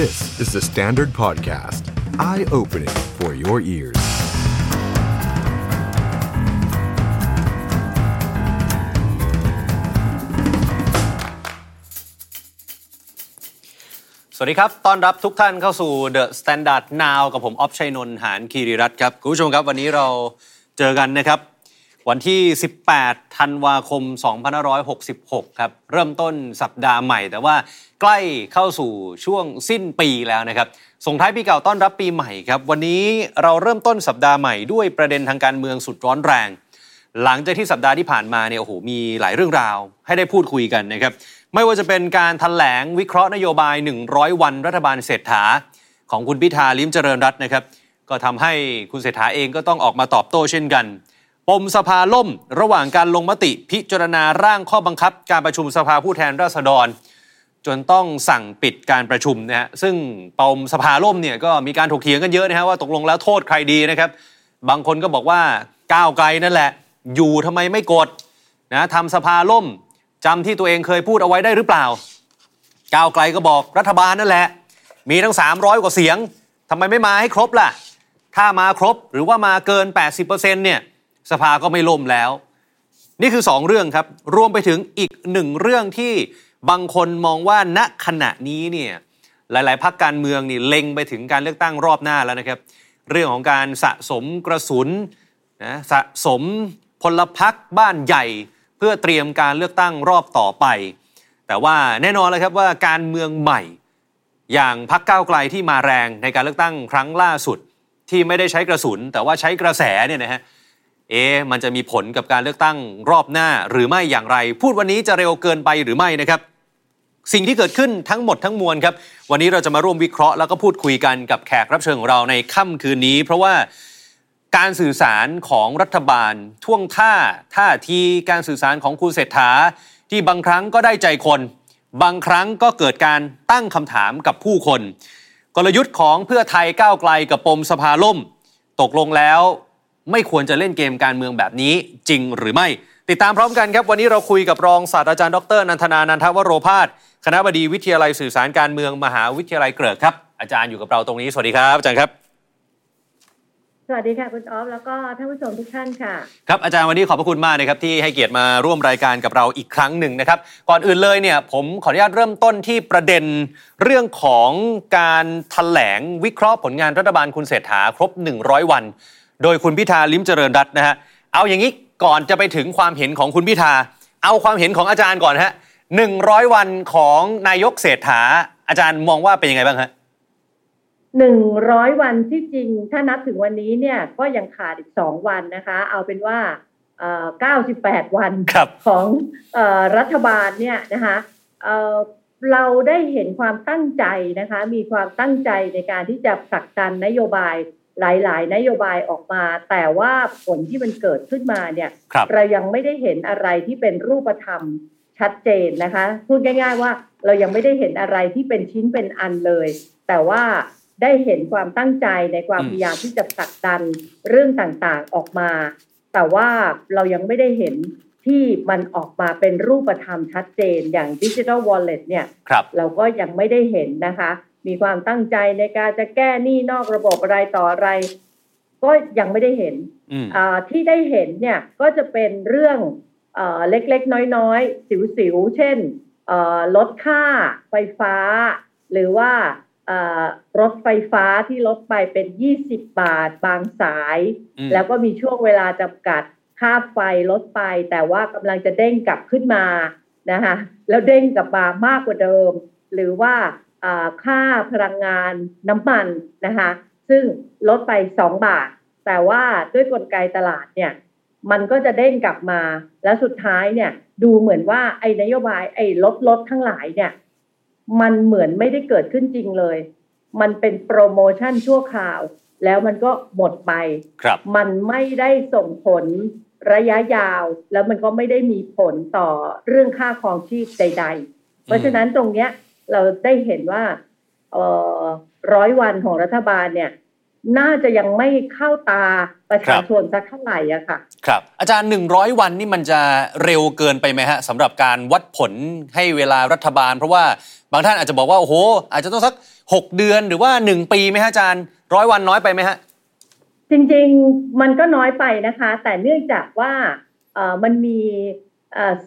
This is the Standard Podcast. Eye-opening for your ears. สวัสดีครับ ต้อนรับทุกท่านเข้าสู่ The Standard Now กับผม ออฟชัยนนท์หานคีรีรัตน์ครับ คุณผู้ชมครับ วันนี้เราเจอกันนะครับ วันที่ 18 ธันวาคม 2566 ครับ เริ่มต้นสัปดาห์ใหม่ แต่ว่าใกล้เข้าสู่ช่วงสิ้นปีแล้วนะครับ ส่งท้ายปีเก่าต้อนรับปีใหม่ครับ วันนี้เราเริ่มต้นสัปดาห์ใหม่ด้วยประเด็นทางการเมืองสุดร้อนแรง หลังจากที่สัปดาห์ที่ผ่านมาเนี่ยโอ้โหมีหลายเรื่องราว ให้ได้พูดคุยกันนะครับ ไม่ว่าจะเป็นการถแถลงวิเคราะห์นโยบาย 100 วันรัฐบาลเศรษฐา ของคุณพิธาลิมเจริญรัตน์นะครับ ก็ทำให้คุณเศรษฐาเองก็ต้องออกมาตอบโต้เช่นกัน ปมสภาล่ม ระหว่างการลงมติพิจารณาร่างข้อบังคับ การประชุมสภาผู้แทนราษฎร จนต้องสั่งปิดการประชุมนะฮะซึ่งปมสภาล่มเนี่ยก็มีการถกเถียงกันเยอะนะฮะว่าตกลงแล้วโทษใครดีนะครับ บางคนก็บอกว่าก้าวไกลนั่นแหละ อยู่ทำไมไม่กดนะทำสภาล่มจำที่ตัวเองเคยพูดเอาไว้ได้หรือเปล่า ก้าวไกลก็บอกรัฐบาลนั่นแหละ มีทั้ง 300 กว่าเสียงทำไมไม่มาให้ครบล่ะ ถ้ามาครบหรือว่ามาเกิน 80%เนี่ย สภาก็ไม่ล่มแล้ว นี่คือ 2 เรื่องครับ รวมไปถึงอีกหนึ่งเรื่องที่บางคนมองว่าณขณะนี้เนี่ยหลาย ๆพักการเมืองนี่เล็งไปถึงการเลือกตั้งรอบหน้าแล้วนะครับ เรื่องของการสะสมกระสุนนะสะสมพลพรรคบ้านใหญ่ เพื่อเตรียมการเลือกตั้งรอบต่อไป แต่ว่าแน่นอนเลยครับว่าการเมืองใหม่ อย่างพักก้าวไกลที่มาแรงในการเลือกตั้งครั้งล่าสุด ที่ไม่ได้ใช้กระสุน แต่ว่าใช้กระแสเนี่ยนะฮะ เอ๊ะมันจะมีผลกับการเลือกตั้งรอบหน้าหรือไม่อย่างไร พูดวันนี้จะเร็วเกินไปหรือไม่นะครับสิ่งที่เกิดขึ้นทั้งหมดทั้งมวลครับ วันนี้เราจะมาร่วมวิเคราะห์แล้วก็พูดคุยกันกับแขกรับเชิญของเราในค่ำคืนนี้ เพราะว่าการสื่อสารของรัฐบาลท่วงท่าท่าทีการสื่อสารของคุณเศรษฐา ที่บางครั้งก็ได้ใจคน บางครั้งก็เกิดการตั้งคำถามกับผู้คน กลยุทธ์ของเพื่อไทยก้าวไกลกับปมสภาล่ม ตกลงแล้ว ไม่ควรจะเล่นเกมการเมืองแบบนี้จริงหรือไม่ ติดตามพร้อมกันครับ วันนี้เราคุยกับรองศาสตราจารย์ดรนันทนานันทวโรพาสคณะบดีวิทยาลัยสื่อสารการเมืองมหาวิทยาลัยเกริกครับ อาจารย์อยู่กับเราตรงนี้สวัสดีครับอาจารย์ครับสวัสดีค่ะคุณออฟแล้วก็ท่านผู้ชมทุกท่านค่ะครับอาจารย์วันนี้ขอบพระคุณมากนะครับที่ให้เกียรติมาร่วมรายการกับเราอีกครั้งหนึ่งนะครับ ก่อนอื่นเลยเนี่ยผมขออนุญาตเริ่มต้นที่ประเด็นเรื่องของการถแถลงวิเคราะห์ผลงานรัฐบาลคุณเศรษฐาครบ 100 วัน โดยคุณพิธาลิ้มเจริญรัตน์นะฮะเอาอย่างนี้ก่อนจะไปถึงความเห็นของคุณพิธา เอาความเห็นของอาจารย์ก่อนฮะหนึ่งร้อยวันของนายกเศรษฐา อาจารย์มองว่าเป็นยังไงบ้างฮะหนึ่งร้อยวันที่จริง ถ้านับถึงวันนี้เนี่ยก็ยังขาดอีกสองวันนะคะ เอาเป็นว่าเก้าสิบแปดวันครับของเออรัฐบาลเนี่ยนะคะเอ่อเราได้เห็นความตั้งใจนะคะ มีความตั้งใจในการที่จะผลักดันนโยบาย หลาย ๆ นโยบายออกมา แต่ว่าผลที่มันเกิดขึ้นมาเนี่ยครับเรายังไม่ได้เห็นอะไรที่เป็นรูปธรรมชัดเจนนะคะ พูดง่าย ๆ ว่าเรายังไม่ได้เห็นอะไรที่เป็นชิ้นเป็นอันเลย แต่ว่าได้เห็นความตั้งใจในความอืมพยายามที่จะผลักดันเรื่องต่างๆออกมา แต่ว่าเรายังไม่ได้เห็นที่มันออกมาเป็นรูปธรรมชัดเจนอย่างดิจิทัลวอลเล็ตเนี่ยครับเราก็ยังไม่ได้เห็นนะคะ มีความตั้งใจในการจะแก้หนี้นอกระบบอะไรต่ออะไร ก็ยังไม่ได้เห็นอืมอ่าที่ได้เห็นเนี่ยก็จะเป็นเรื่องเออเล็กๆ น้อยๆ สิวๆ เช่นเอ่อลดค่าไฟฟ้า หรือว่าเอ่อรถไฟฟ้าที่ลดไปเป็น 20 บาทบางสายอืมแล้วก็มีช่วงเวลาจำกัดค่าไฟลดไป แต่ว่ากำลังจะเด้งกลับขึ้นมานะคะแล้วเด้งกลับมามากกว่าเดิม หรือว่าอ่า ค่าพลังงานน้ำมันนะคะซึ่งลดไป 2 บาท แต่ว่าด้วยกลไกตลาดเนี่ยมันก็จะเด้งกลับมา แล้วสุดท้ายเนี่ยดูเหมือนว่าไอ้นโยบายไอ้ลดลดทั้งหลายเนี่ยมันเหมือนไม่ได้เกิดขึ้นจริงเลย มันเป็นโปรโมชั่นชั่วคราว แล้วมันก็หมดไปครับมันไม่ได้ส่งผลระยะยาว แล้วมันก็ไม่ได้มีผลต่อเรื่องค่าครองชีพใด ๆ เพราะฉะนั้นตรงเนี้ย เราได้เห็นว่าเอ่อร้อยวันของรัฐบาลเนี่ยน่าจะยังไม่เข้าตาประชาชนสักเท่าไหร่อะค่ะ ครับ อาจารย์ 100 วันนี่มันจะเร็วเกินไปไหมฮะสำหรับการวัดผลให้เวลารัฐบาล เพราะว่าบางท่านอาจจะบอกว่า โอ้โห อาจจะต้องสัก 6 เดือนหรือว่า 1 ปีไหมฮะอาจารย์ร้อยวันน้อยไปไหมฮะ จริงๆมันก็น้อยไปนะคะ แต่เนื่องจากว่าเอ่อมันมีเอ่อ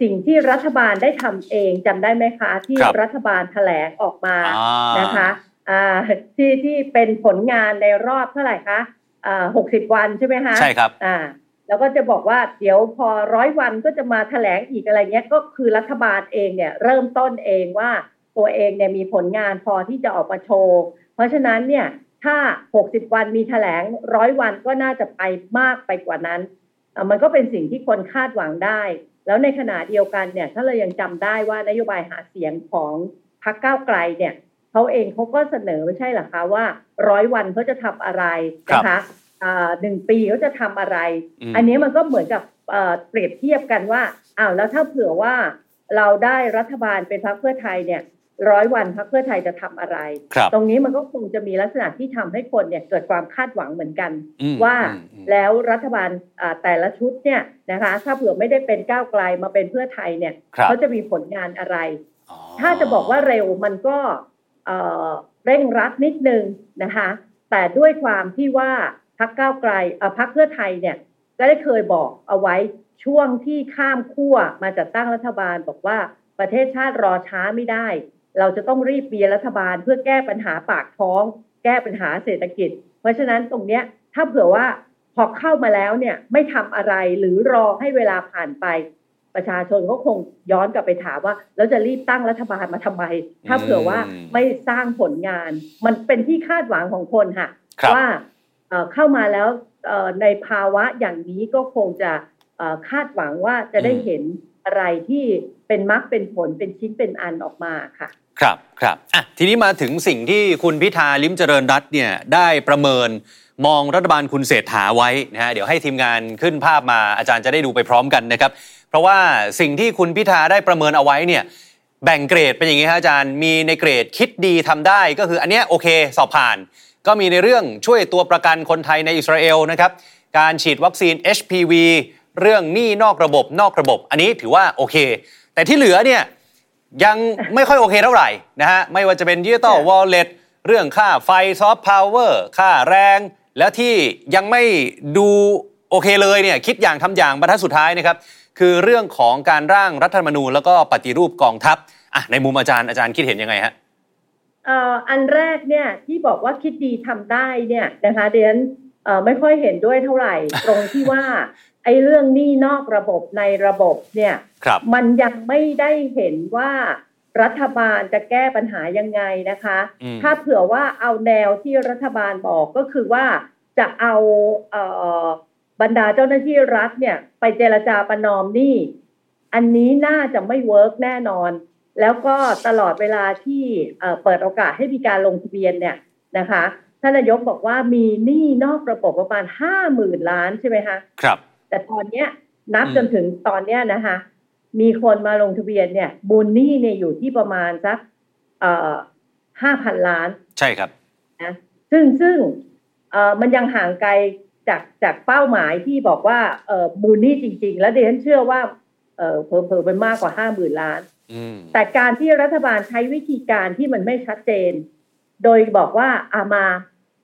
สิ่งที่รัฐบาลได้ทำเองจำได้ไหมคะ ที่ครับรัฐบาลแถลงออกมาอ่านนะคะอ่าที่ที่เป็นผลงานในรอบเท่าไหร่คะหกสิบวันใช่ไหมคะใช่ครับอ่าแล้วก็จะบอกว่าเดี๋ยวพอร้อยวันก็จะมาแถลงอีกอะไรเงี้ยก็คือรัฐบาลเองเนี่ยเริ่มต้นเองว่าตัวเองเนี่ยมีผลงานพอที่จะออกมาโชว์เพราะฉะนั้นเนี่ยถ้า 60 วันมีแถลงร้อยวันก็น่าจะไปมากไปกว่านั้นอะมันก็เป็นสิ่งที่คนคาดหวังได้ แล้วในขณะเดียวกันเนี่ยถ้าเรายังจำได้ว่านโยบายหาเสียงของพรรคก้าวไกลเนี่ยเขาเองเขาก็เสนอไม่ใช่เหรอคะว่าร้อยวันเขาจะทำอะไรนะคะอ่าหนึ่งปีเขาจะทำอะไรอืมอันนี้มันก็เหมือนกับเอ่อเปรียบเทียบกันว่าอ้าวแล้วถ้าเผื่อว่าเราได้รัฐบาลเป็นพรรคเพื่อไทยเนี่ย ร้อยวันพรรคเพื่อไทยจะทำอะไรครับตรงนี้มันก็คงจะมีลักษณะที่ทำให้คนเนี่ยเกิดความคาดหวังเหมือนกันอืมว่าอืมอืมแล้วรัฐบาลอ่าแต่ละชุดเนี่ยนะคะ ถ้าเผื่อไม่ได้เป็นก้าวไกลมาเป็นเพื่อไทยเนี่ยครับเขาจะมีผลงานอะไรอ๋อถ้าจะบอกว่าเร็วมันก็เอ่อเร่งรัดนิดนึงนะคะ แต่ด้วยความที่ว่าพักก้าวไกลเอ่อพักเพื่อไทยเนี่ยก็ได้เคยบอกเอาไว้ช่วงที่ข้ามขั้วมาจัดตั้งรัฐบาลบอกว่าประเทศชาติรอช้าไม่ได้ เราจะต้องรีบมีรัฐบาลเพื่อแก้ปัญหาปากท้อง แก้ปัญหาเศรษฐกิจ เพราะฉะนั้นตรงเนี้ยถ้าเผื่อว่าพอเข้ามาแล้วเนี่ยไม่ทำอะไรหรือรอให้เวลาผ่านไป ประชาชนก็คงย้อนกลับไปถามว่าแล้วจะรีบตั้งรัฐบาลมาทำไม ถ้าเผื่อว่าไม่สร้างผลงาน มันเป็นที่คาดหวังของคนค่ะครับว่าเอ่อเข้ามาแล้วเอ่อในภาวะอย่างนี้ก็คงจะเอ่อคาดหวังว่าจะได้เห็นอะไรที่เป็นมรรคเป็นผลเป็นชิ้นเป็นอันออกมาค่ะ ครับครับอะทีนี้มาถึงสิ่งที่คุณพิธาลิมเจริญรัตน์เนี่ยได้ประเมินมองรัฐบาลคุณเศรษฐาไว้นะฮะเดี๋ยวให้ทีมงานขึ้นภาพมาอาจารย์จะได้ดูไปพร้อมกันนะครับ เพราะว่าสิ่งที่คุณพิธาได้ประเมินเอาไว้เนี่ยแบ่งเกรดเป็นอย่างนี้ครับอาจารย์มีในเกรดคิดดีทำได้ก็คืออันเนี้ยโอเคสอบผ่าน ก็มีในเรื่องช่วยตัวประกันคนไทยในอิสราเอลนะครับการฉีดวัคซีน HPV เรื่องหนี้นอกระบบนอกระบบ อันนี้ถือว่าโอเค แต่ที่เหลือเนี่ย ยังไม่ค่อยโอเคเท่าไหร่นะฮะไม่ว่าจะเป็นดิจิตอลค่ะ wallet เรื่องค่าไฟ soft power ค่าแรง แล้วที่ยังไม่ดูโอเคเลยเนี่ยคิดอย่างทำอย่างบรรทัดสุดท้ายนะครับคือเรื่องของการร่างรัฐธรรมนูญแล้วก็ปฏิรูปกองทัพอะในมุมอาจารย์อาจารย์คิดเห็นยังไงฮะเอ่ออันแรกเนี่ยที่บอกว่าคิดดีทำได้เนี่ยนะคะเดนเอ่อไม่ค่อยเห็นด้วยเท่าไหร่ ตรงที่ว่า ไอ้เรื่องหนี้นอกระบบในระบบเนี่ยครับมันยังไม่ได้เห็นว่ารัฐบาลจะแก้ปัญหายังไงนะคะอืมถ้าเผื่อว่าเอาแนวที่รัฐบาลบอกก็คือว่าจะเอาเอ่อบรรดาเจ้าหน้าที่รัฐเนี่ยไปเจรจาประนอมหนี้อันนี้น่าจะไม่เวิร์กแน่นอน แล้วก็ตลอดเวลาที่เอ่อเปิดโอกาสให้มีการลงทะเบียนเนี่ยนะคะท่านนายกบอกว่ามีหนี้นอกระบบประมาณห้าหมื่นล้านใช่ไหมคะครับ แต่ตอนเนี้ยนับอืมจนถึงตอนเนี้ยนะคะมีคนมาลงทะเบียนเนี่ยมูลหนี้เนี่ยอยู่ที่ประมาณสักเอ่อห้าพันล้าน ใช่ครับนะซึ่งซึ่งเอ่อมันยังห่างไกลจากจากเป้าหมายที่บอกว่าเอ่อมูลหนี้จริง ๆ แล้วเดนเชื่อว่าเอ่อเผลอๆเป็นมากกว่าห้าหมื่นล้านอืมแต่การที่รัฐบาลใช้วิธีการที่มันไม่ชัดเจน โดยบอกว่าอามา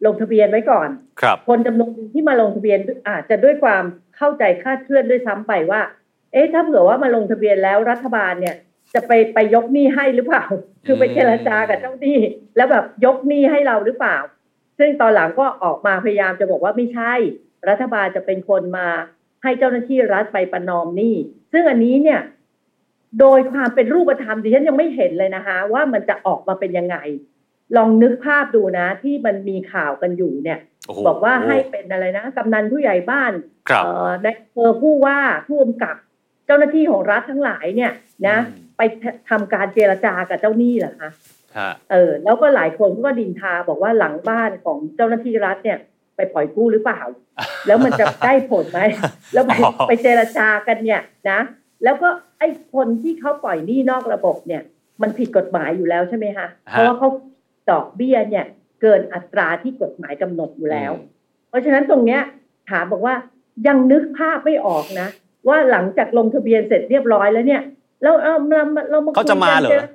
ลงทะเบียนไว้ก่อนครับคนจำนวนหนึ่งที่มาลงทะเบียนอาจจะด้วยความเข้าใจคลาดเคลื่อนด้วยซ้ำไปว่า เอ๊ะถ้าเผื่อว่ามาลงทะเบียนแล้วรัฐบาลเนี่ย จะไปไปยกหนี้ให้หรือเปล่า คือไปเจรจากับเจ้าหนี้ แล้วแบบยกหนี้ให้เราหรือเปล่า ซึ่งตอนหลังก็ออกมาพยายามจะบอกว่าไม่ใช่ รัฐบาลจะเป็นคนมาให้เจ้าหน้าที่รัฐไปประนอมหนี้ ซึ่งอันนี้เนี่ย โดยความเป็นรูปธรรมดิฉันยังไม่เห็นเลยนะคะ ว่ามันจะออกมาเป็นยังไง ลองนึกภาพดูนะ ที่มันมีข่าวกันอยู่เนี่ยโอ้โหบอกว่าให้เป็นอะไรนะกำนันผู้ใหญ่บ้านครับเอ่อในอำเภอผู้ว่าผู้กำกับ เจ้าหน้าที่ของรัฐทั้งหลายเนี่ยนะอืมไปทำการเจรจากับเจ้าหนี้เหรอคะฮะเออ แล้วก็หลายคนก็ดินทาบอกว่าหลังบ้านของเจ้าหน้าที่รัฐเนี่ย ไปปล่อยกู้หรือเปล่า แล้วมันจะได้ผลไหมแล้วไปอ๋อไปเจรจากันเนี่ยนะ แล้วก็ไอ้คนที่เขาปล่อยหนี้นอกระบบเนี่ย มันผิดกฎหมายอยู่แล้วใช่ไหมคะเพราะว่าเขา ดอกเบี้ยเนี่ย เกินอัตราที่กฎหมายกำหนดอยู่แล้ว เพราะฉะนั้นตรงเนี้ยถามบอกว่ายังนึกภาพไม่ออกนะ ว่าหลังจากลงทะเบียนเสร็จเรียบร้อยแล้วเนี่ยเราเราเราเรามาเขาจะมาเหรอคุยกัน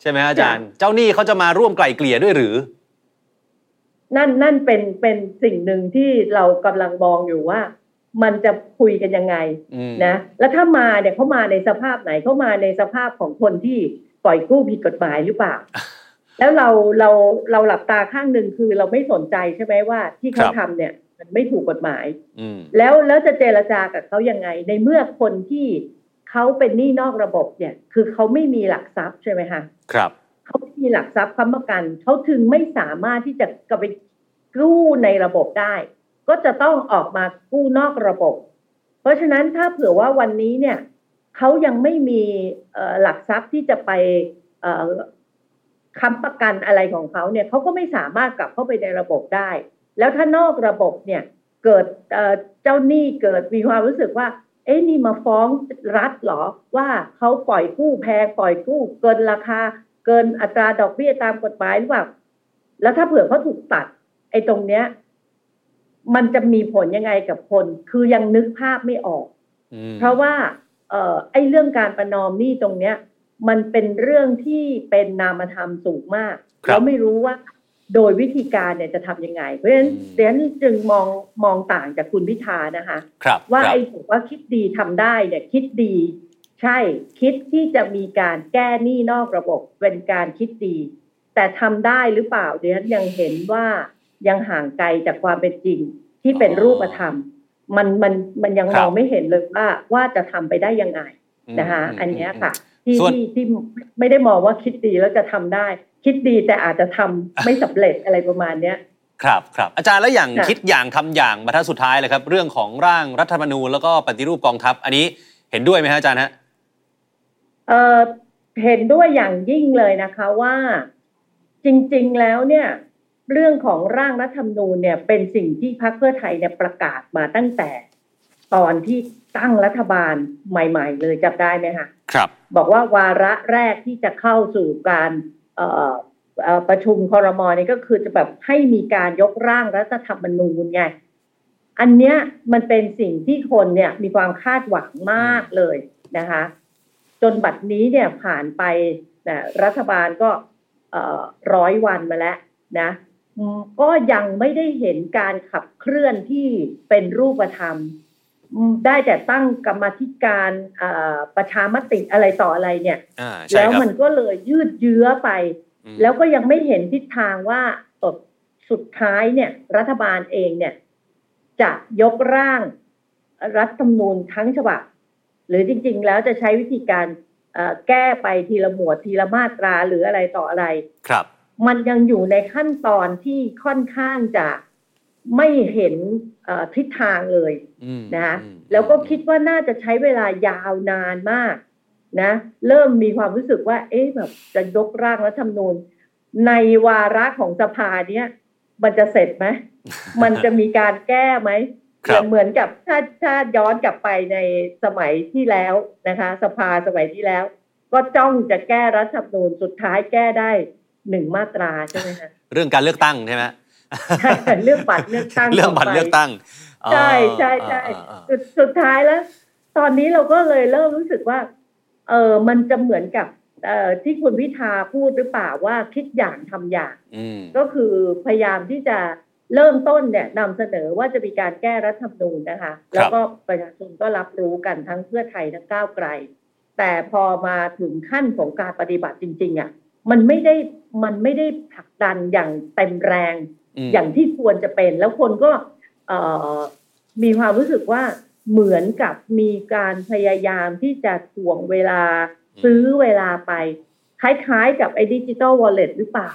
ใช่ไหมฮะอาจารย์ เจ้าหนี้เขาจะมาร่วมไกล่เกลี่ยด้วยหรือ นั่นนั่นเป็นเป็นสิ่งหนึ่งที่เรากำลังมองอยู่ว่า มันจะคุยกันยังไงอืมนะแล้วถ้ามาเนี่ยเขามาในสภาพไหนเขามาในสภาพของคนที่ ปล่อยกู้ผิดกฎหมายหรือเปล่า แล้วเราเราเราหลับตาข้างหนึ่งคือเราไม่สนใจใช่ไหมว่าที่เขาทำเนี่ย มันไม่ถูกกฎหมายอืมแล้วแล้วจะเจรจากับเขายังไง ในเมื่อคนที่เขาเป็นหนี้นอกระบบเนี่ย คือเขาไม่มีหลักทรัพย์ใช่ไหมคะครับเขาไม่มีหลักทรัพย์ค้ำประกันเขาถึงไม่สามารถที่จะกลับไปกู้ในระบบได้ ก็จะต้องออกมากู้นอกระบบ เพราะฉะนั้นถ้าเผื่อว่าวันนี้เนี่ย เขายังไม่มีเอ่อหลักทรัพย์ที่จะไปเอ่อค้ำประกันอะไรของเขาเนี่ยเขาก็ไม่สามารถกลับเข้าไปในระบบได้ แล้วถ้านอกระบบเนี่ยเกิดเอ่อเจ้าหนี้เกิดมีความรู้สึกว่า เอ๊ะนี่มาฟ้องรัฐเหรอว่าเขาปล่อยกู้แพงปล่อยกู้ เกินราคา เกินอัตราดอกเบี้ยตามกฎหมายหรือเปล่าแล้วถ้าเผื่อเขาถูกตัด ไอ้ตรงเนี้ย มันจะมีผลยังไงกับคน คือยังนึกภาพไม่ออกอืมเพราะว่า เอ่อไอ้เรื่องการประนอมหนี้ตรงเนี้ย มันเป็นเรื่องที่เป็นนามธรรมสูงมากครับเราไม่รู้ว่า โดยวิธีการเนี่ยจะทำยังไง เพราะฉะนั้นอืมเรียนจึงมองมองต่างจากคุณพิธานะคะครับว่าครับไอ้บอกว่าคิดดีทำได้เนี่ยคิดดีใช่คิดที่จะมีการแก้หนี้นอกระบบเป็นการคิดดี แต่ทำได้หรือเปล่าเดี๋ยวยังเห็นว่ายังห่างไกลจากความเป็นจริงที่เป็นรูปธรรม มันมันมันยังครัมบองไม่เห็นเลยว่าว่าจะทำไปได้ยังไงมนะคะมอันเนี้ยมค่ะ ที่ส่วนที่ที่ไม่ได้มองว่าคิดดีแล้วจะทำได้ คิดดีแต่อาจจะทำไม่สำเร็จอะไรประมาณเนี้ยครับครับอาจารย์แล้วอย่างค่ะคิดอย่างทำอย่างบรรทัดสุดท้ายเลยครับ เรื่องของร่างรัฐธรรมนูญแล้วก็ปฏิรูปกองทัพ อันนี้เห็นด้วยไหมฮะอาจารย์ฮะเอ่อเห็นด้วยอย่างยิ่งเลยนะคะว่า จริง ๆ แล้วเนี่ย เรื่องของร่างรัฐธรรมนูญเนี่ยเป็นสิ่งที่พรรคเพื่อไทยเนี่ยประกาศมาตั้งแต่ ตอนที่ตั้งรัฐบาลใหม่ ๆ เลยจำได้ไหมคะครับ บอกว่าวาระแรกที่จะเข้าสู่การเอ่อเอ่อประชุมคอรมอนี่ก็คือจะแบบให้มีการยกร่างรัฐธรรมนูญไงอันเนี้ยมันเป็นสิ่งที่คนเนี่ยมีความคาดหวังมากเลยนะคะ จนบัดนี้เนี่ยผ่านไปนะรัฐบาลก็เอ่อร้อยวันมาแล้วนะอืม ก็ยังไม่ได้เห็นการขับเคลื่อนที่เป็นรูปธรรมอืมได้แต่ตั้งกรรมาธิการเอ่อประชามติอะไรต่ออะไรเนี่ยอ่าใช่แล้วครับมันก็เลยยืดเยื้อไปอืมแล้วก็ยังไม่เห็นทิศทางว่าตดสุดท้ายเนี่ย รัฐบาลเองเนี่ย จะยกร่างรัฐธรรมนูญทั้งฉบับ หรือจริง ๆ แล้วจะใช้วิธีการเอ่อแก้ไปทีละหมวดทีละมาตราหรืออะไรต่ออะไร ครับ มันยังอยู่ในขั้นตอนที่ค่อนข้างจะไม่เห็นเอ่อทิศทางเลยอืมนะคะอืมแล้วก็คิดว่าน่าจะใช้เวลายาวนานมากนะ เริ่มมีความรู้สึกว่า เอ๊ะแบบจะยกร่างรัฐธรรมนูญ ในวาระของสภาเนี้ยมันจะเสร็จไหมมันจะมีการแก้ไหมครับเหมือนกับถ้าถ้าย้อนกลับไปในสมัยที่แล้วนะคะ สภาสมัยที่แล้ว ก็จ้องจะแก้รัฐธรรมนูญสุดท้ายแก้ได้ หนึ่งมาตราใช่ไหมคะเรื่องการเลือกตั้งใช่ไหมเรื่องบัตรเลือกตั้งเรื่องบัตรไปเลือกตั้งใช่ใช่ใช่อ่าอ่าอ่าสุดสุดท้ายแล้ว ตอนนี้เราก็เลยเริ่มรู้สึกว่า เออมันจะเหมือนกับเอ่อที่คุณพิธาพูดหรือเปล่าว่าคิดอย่างทำอย่างอืมก็คือพยายามที่จะเริ่มต้นเนี่ยนำเสนอว่าจะมีการแก้รัฐธรรมนูญนะคะ แล้วก็ประชาชนก็รับรู้กันทั้งเพื่อไทยทั้งก้าวไกล แต่พอมาถึงขั้นของการปฏิบัติจริงๆอะ มันไม่ได้มันไม่ได้ผลักดันอย่างเต็มแรงมอย่างที่ควรจะเป็น แล้วคนก็เอ่อมีความรู้สึกว่าเหมือนกับมีการพยายามที่จะถ่วงเวลาอืมซื้อเวลาไป คล้ายๆกับไอ้ดิจิ t a ลวอลเล็ตหรือเปล่า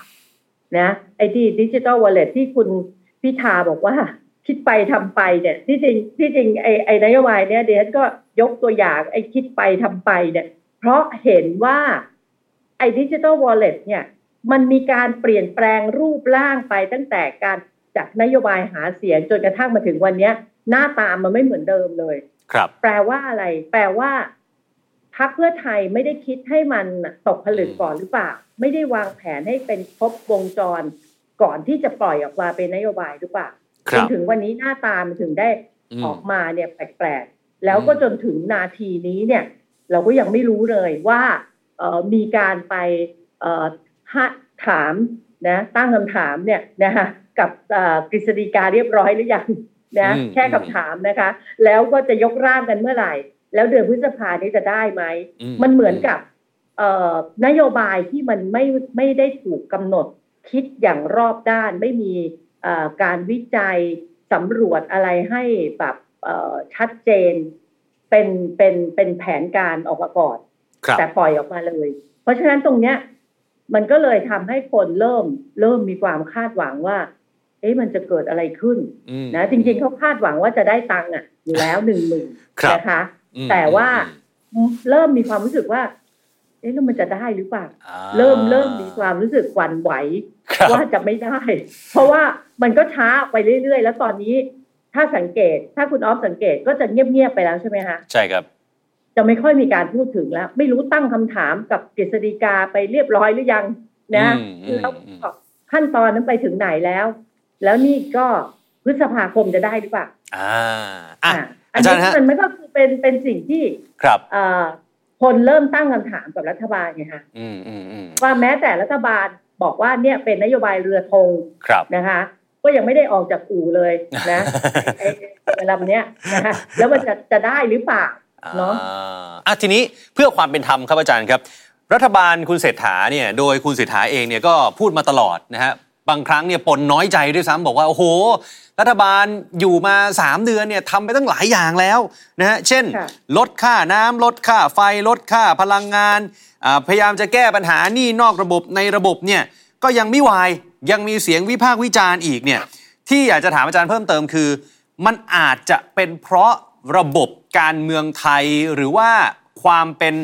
นะไอ้ที่ดิจิ t a ลวอลเล็ตที่คุณพิธาบอกว่า คิดไปทำไปเนี่ยที่จริงที่จริงไอ้ไอ้นโยบายเนี่ยเดี๋ยวฉันก็ยกตัวอย่างไอ้คิดไปทำไปเนี่ยเพราะเห็นว่า ไอ้ดิจิ t a ลวอลเล็ตเนี่ยมันมีการเปลี่ยนแปลงรูปร่างไปตั้งแต่การจากนโยบายหาเสียงจนกระทั่งมาถึงวันเนี้ยหน้าตามันไม่เหมือนเดิมเลย ครับ แปลว่าอะไร แปลว่าพักเพื่อไทยไม่ได้คิดให้มันตกผลึกก่อนหรือเปล่า ไม่ได้วางแผนให้เป็นครบวงจร ก่อนที่จะปล่อยออกมาเป็นนโยบายหรือเปล่าคจรันบถึงวันนี้หน้าตามันถึงได้อืมออกมาเนี่ยแปลกๆแล้วก็อืมจนถึงนาทีนี้เนี่ย เราก็ยังไม่รู้เลยว่าเอ่อ มีการไปเอ่อฮะถามนะตั้งคำถามเนี่ยนะคะกับเอ่อกฤษฎีกาเรียบร้อยหรือยังนะอืมแค่คำถามนะคะ แล้วก็จะยกร่างกันเมื่อไหร่ แล้วเดือนพฤษภานี้จะได้ไหมอืมันเหมือนกับเอ่อนโยบายที่มันไม่ไม่ได้ถูกกำหนดคิดอย่างรอบด้าน ไม่มีเอ่อการวิจัยสำรวจอะไรให้แบบเอ่อชัดเจน เป็นเป็นเป็นแผนการออกมาก่อนครับ แต่ปล่อยออกมาเลย เพราะฉะนั้นตรงเนี้ย มันก็เลยทำให้คนเริ่ม เริ่มมีความคาดหวังว่า เอ๊ะมันจะเกิดอะไรขึ้นอืมนะจริงๆเขาคาดหวังว่าจะได้ตังค์อะ อยู่แล้วหนึ่งหมื่นครับนะคะอืมแต่ว่าอืมเริ่มมีความรู้สึกว่า เอ๊ะแล้วมันจะได้หรือเปล่าอ่าเริ่มเริ่มมีความรู้สึกหวั่นไหวครับว่าจะไม่ได้ เพราะว่ามันก็ช้าไปเรื่อยๆ แล้วตอนนี้ ถ้าสังเกต ถ้าคุณออฟสังเกตก็จะเงียบๆไปแล้วใช่ไหมคะใช่ครับ จะไม่ค่อยมีการพูดถึงแล้ว ไม่รู้ตั้งคำถามกับกฤษฎีกาไปเรียบร้อยหรือยัง นะอืมอืมแล้วอืมขั้นตอนนั้นไปถึงไหนแล้ว แล้วนี่ก็พฤษภาคมจะได้หรือเปล่าอ่าอะอะอัอานจารนี้ย์ฮะมันมันก็คือเป็นเป็นสิ่งที่ครับเอ่อคนเริ่มตั้งคำถามกับรัฐบาลไงคะอืมอืมอืมว่าแม้แต่รัฐบาลบอกว่าเนี่ยเป็นนโยบายเรือธงครับนะคะ ก็ยังไม่ได้ออกจากอู่เลยนะไอ้ไอ้ลำเนี้ยนะคะแล้วมันจะจะได้หรือเปล่า เนอะอ่าอะทีนี้เพื่อความเป็นธรรมครับอาจารย์ครับ รัฐบาลคุณเศรษฐาเนี่ยโดยคุณเศรษฐาเองเนี่ยก็พูดมาตลอดนะฮะบางครั้งเนี่ยปนน้อยใจด้วยซ้ำบอกว่าโอ้โห รัฐบาลอยู่มา 3 เดือนเนี่ยทำไปตั้งหลายอย่างแล้วนะฮะเช่นค่ะลดค่าน้ำลดค่าไฟลดค่าพลังงานอ่าพยายามจะแก้ปัญหาหนี้นอกระบบในระบบเนี่ยก็ยังไม่วายยังมีเสียงวิพากษ์วิจารณ์อีกเนี่ยที่อยากจะถามอาจารย์เพิ่มเติมคือ มันอาจจะเป็นเพราะ ระบบการเมืองไทยหรือว่าความเป็น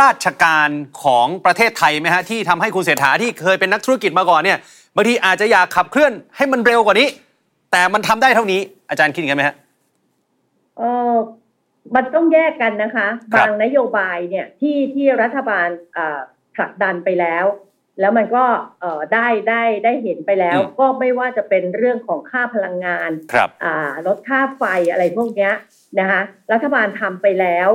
ราชการของประเทศไทยไหมฮะที่ทำให้คุณเศรษฐาที่เคยเป็นนักธุรกิจมาก่อนเนี่ยบางทีอาจจะอยากขับเคลื่อนให้มันเร็วกว่านี้ แต่มันทำได้เท่านี้อาจารย์คิดอย่างนั้นไหมฮะเออมันต้องแยกกันนะคะครับบางนโยบายเนี่ยที่ที่รัฐบาลอ่าผลักดันไปแล้ว แล้วมันก็เอ่อได้ได้ได้เห็นไปแล้ว ก็ไม่ว่าจะเป็นเรื่องของค่าพลังงานครับอ่าลดค่าไฟอะไรพวกเนี้ยนะคะรัฐบาลทำไปแล้ว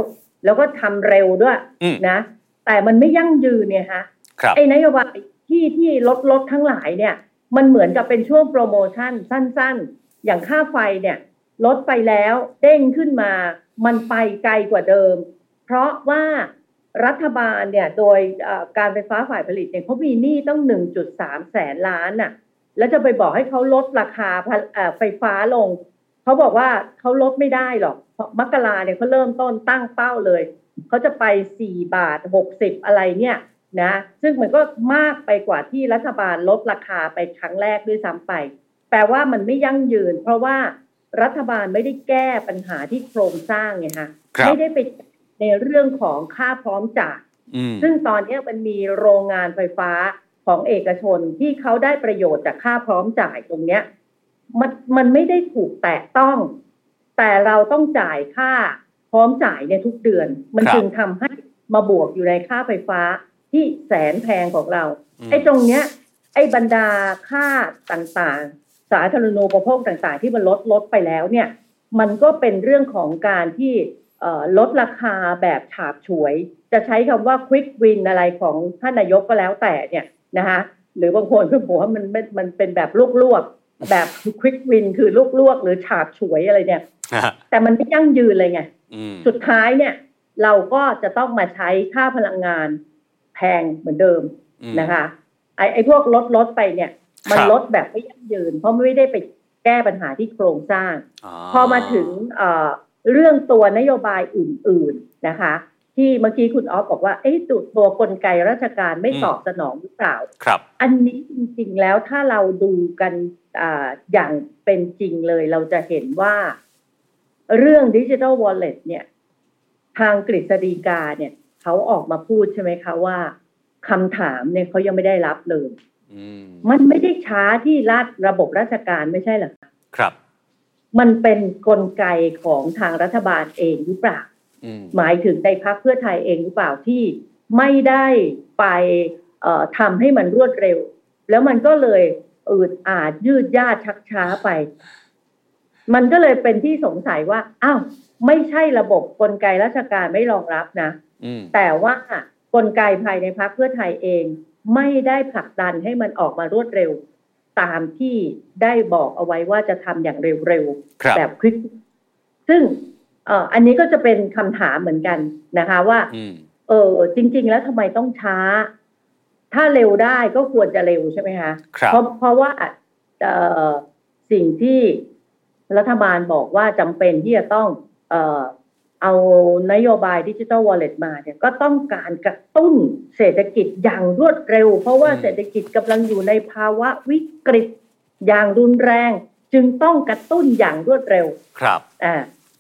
แล้วก็ทำเร็วด้วยอืมนะแต่มันไม่ยั่งยืนเนี่ยฮะครับไอ้นโยบายที่ที่ลดลดทั้งหลายเนี่ย มันเหมือนกับเป็นช่วงโปรโมชั่นสั้น ๆ อย่างค่าไฟเนี่ยลดไปแล้วเด้งขึ้นมา มันไปไกลกว่าเดิม เพราะว่า รัฐบาลเนี่ยโดยเอ่อการไฟฟ้าฝ่ายผลิตเนี่ยเขามีหนี้ต้อง 1.3 แสนล้านน่ะแล้วจะไปบอกให้เขาลดราคาพะเอ่อไฟฟ้าลง เขาบอกว่าเขาลดไม่ได้หรอกเพราะมกราเนี่ยเขาเริ่มต้นตั้งเป้าเลย เขาจะไป 4 บาท 60 อะไรเนี่ยนะซึ่งมันก็มากไปกว่าที่รัฐบาลลดราคาไปครั้งแรกด้วยซ้ำไป แปลว่ามันไม่ยั่งยืน เพราะว่ารัฐบาลไม่ได้แก้ปัญหาที่โครงสร้างไงฮะครับไม่ได้ไป ในเรื่องของค่าพร้อมจ่ายอืมซึ่งตอนนี้มันมีโรงงานไฟฟ้าของเอกชนที่เขาได้ประโยชน์จากค่าพร้อมจ่ายตรงเนี้ย มันมันไม่ได้ถูกแตะต้อง แต่เราต้องจ่ายค่าพร้อมจ่ายเนี่ยทุกเดือน มันครับจึงทำให้มาบวกอยู่ในค่าไฟฟ้าที่แสนแพงของเราอืมไอ้ตรงเนี้ย ไอ้บรรดาค่าต่างๆ สาธารณูปโภคต่างๆ ที่มันลดลดไปแล้วเนี่ย มันก็เป็นเรื่องของการที่เอ่อ ลดราคาแบบฉาบฉวย จะใช้คำว่า quick win อะไรของท่านนายกก็แล้วแต่เนี่ยนะคะหรือบางคนก็บอกว่ามันมันมันเป็นแบบลวกๆแบบ quick win คือลวกๆหรือฉาบฉวยอะไรเนี่ย แต่มันไม่ยั่งยืนเลยไงอืมสุดท้ายเนี่ย เราก็จะต้องมาใช้ค่าพลังงานแพงเหมือนเดิมอืมนะคะไอ้ไอ้พวกลดลดไปเนี่ย มันครับลดแบบไม่ยั่งยืน เพราะไม่ได้ไปแก้ปัญหาที่โครงสร้าง พอมาถึง เอ่อเรื่องตัวนโยบายอื่น ๆนะคะ ที่เมื่อกี้คุณออฟบอกว่าเอ๊ะตัวตัวกลไกราชการไม่อืมตอบสนองหรือเปล่าครับ อันนี้จริงๆแล้วถ้าเราดูกันอ่าอย่างเป็นจริงเลย เราจะเห็นว่า เรื่องดิจิ t a ลวอลเล็ตเนี่ย ทางกฤษฎีกาเนี่ย เขาออกมาพูดใช่ไหมคะว่าคำถามเนี่ยเขายังไม่ได้รับเลยอืมมันไม่ได้ช้าที่รัฐระบบราชการไม่ใช่เหรอคะครับ มันเป็นนกลไกของทางรัฐบาลเองหรือเปล่าอืมหมายถึงในพักเพื่อไทยเองหรือเปล่าที่ไม่ได้ไปเอ่อทำให้มันรวดเร็ว แล้วมันก็เลยอืดอาดยืดยาดชักช้าไป มันก็เลยเป็นที่สงสัยว่าอ้าวไม่ใช่ระบบกลไกราชการไม่รองรับนะอืมแต่ว่ากลไกภายในพักเพื่อไทยเอง ไม่ได้ผลักดันให้มันออกมารวดเร็ว ตามที่ได้บอกเอาไว้ว่าจะทำอย่างเร็วครับๆแบบควิกซึ่งเอ่ออันนี้ก็จะเป็นคำถามเหมือนกันนะคะว่าอืมเออจริง ๆ แล้วทำไมต้องช้า ถ้าเร็วได้ก็ควรจะเร็วใช่ไหมคะครับเพราะเพราะว่าเอ่อสิ่งที่รัฐบาลบอกว่าจำเป็นที่จะต้อง เอ่อเอานโยบายดิจิทัลวอลเล็ตมาเนี่ยก็ต้องการกระตุ้นเศรษฐกิจอย่างรวดเร็ว เพราะว่าอืมเศรษฐกิจกำลังอยู่ในภาวะวิกฤตอย่างรุนแรง จึงต้องกระตุ้นอย่างรวดเร็วครับอ่า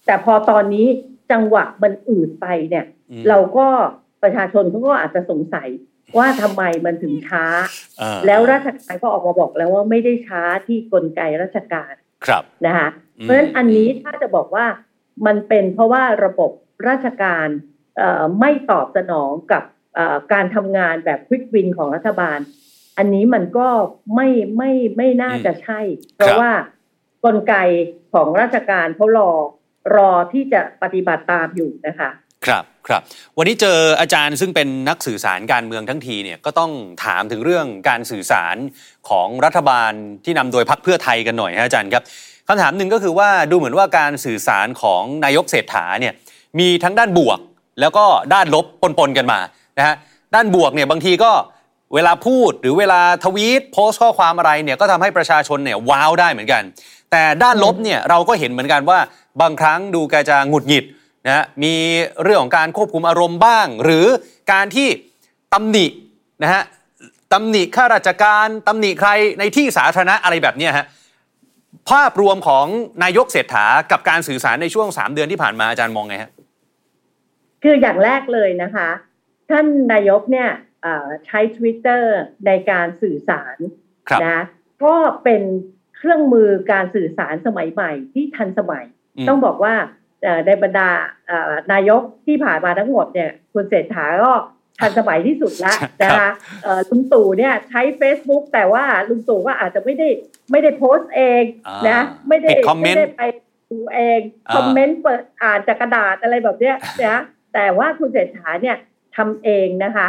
แต่พอตอนนี้จังหวะมันอืดไปเนี่ยอืมเราก็ประชาชนเขาก็อาจจะสงสัยว่าทำไมมันถึงช้าเออแล้วราชการก็ออกมาบอกแล้วว่าไม่ได้ช้าที่กลไกราชการครับนะคะอืมเพราะฉะนั้นอันนี้ถ้าจะบอกว่า มันเป็นเพราะว่าระบบราชการเอ่อไม่ตอบสนองกับเอ่อการทำงานแบบควิกวินของรัฐบาล อันนี้มันก็ไม่ไม่ไม่น่าจะใช่ เพราะว่ากลไกของราชการเขารอรอที่จะปฏิบัติตามอยู่นะคะครับครับ วันนี้เจออาจารย์ซึ่งเป็นนักสื่อสารการเมืองทั้งทีเนี่ยก็ต้องถามถึงเรื่องการสื่อสารของรัฐบาลที่นำโดยพรรคเพื่อไทยกันหน่อยฮะอาจารย์ครับ คำถามหนึ่งก็คือว่าดูเหมือนว่าการสื่อสารของนายกเศรษฐาเนี่ยมีทั้งด้านบวก แล้วก็ด้านลบปนๆกันมานะฮะด้านบวกเนี่ยบางทีก็เวลาพูดหรือเวลาทวีตโพสต์ข้อความอะไรเนี่ยก็ทำให้ประชาชนเนี่ยว้าวได้เหมือนกัน แต่ด้านลบเนี่ยเราก็เห็นเหมือนกันว่าบางครั้งดูแกจะหงุดหงิดนะฮะมีเรื่องของการควบคุมอารมณ์บ้าง หรือการที่ตำหนินะฮะตำหนิข้าราชการตำหนิใครในที่สาธารณะอะไรแบบนี้ฮะ ภาพรวมของนายกเศรษฐากับการสื่อสารในช่วง3เดือนที่ผ่านมาอาจารย์มองไงฮะคืออย่างแรกเลยนะคะ ท่านนายกเนี่ยเอ่อใช้ Twitter ในการสื่อสารครับนะก็เป็นเครื่องมือการสื่อสารสมัยใหม่ที่ทันสมัยอืมต้องบอกว่าเอ่อในบรรดาเอ่อนายกที่ผ่านมาทั้งหมดเนี่ยคุณเศรษฐาก็ ทันสมัยที่สุดละครับนะคะเอ่อลุงตู่เนี่ยใช้ Facebook แต่ว่าลุงตู่ก็อาจจะไม่ได้ไม่ได้โพสต์เองอ่านะไม่ได้ปิดคอมเมนต์ไได้ไปดูเองอ่าคอมเมนต์เปิดอ่านจากกระดาษอะไรแบบเนี้ยนะแต่ว่าคุณเศรษฐาเนี่ยทำเองนะคะ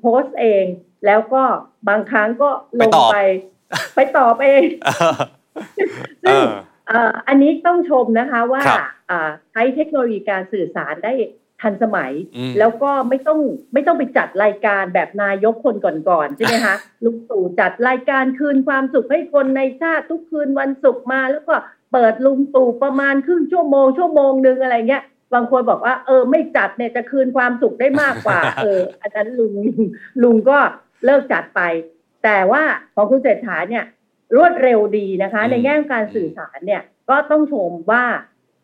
โพสต์เองแล้วก็บางครั้งก็ลงไป ไปตอบเองเอซึ่งอเอ่ออันนี้ต้องชมนะคะว่าครับอ่าใช้เทคโนโลยีการสื่อสารได้ ทันสมัยอืมแล้วก็ไม่ต้องไม่ต้องไปจัดรายการแบบนายกคนก่อนๆใช่ไหมคะลุงตู่จัดรายการคืนความสุขให้คนในชาติทุกคืนวันศุกร์มา แล้วก็เปิดลุงตู่ประมาณครึ่งชั่วโมงชั่วโมงหนึ่งอะไรเงี้ยบางคนบอกว่าเออไม่จัดเนี่ยจะคืนความสุขได้มากกว่า เออ อันนั้นลุงลุงลุงก็เลิกจัดไป แต่ว่าของคุณเศรษฐาเนี่ยรวดเร็วดีนะคะอืมในแง่ของการสื่อสารเนี่ยก็ต้องชมว่า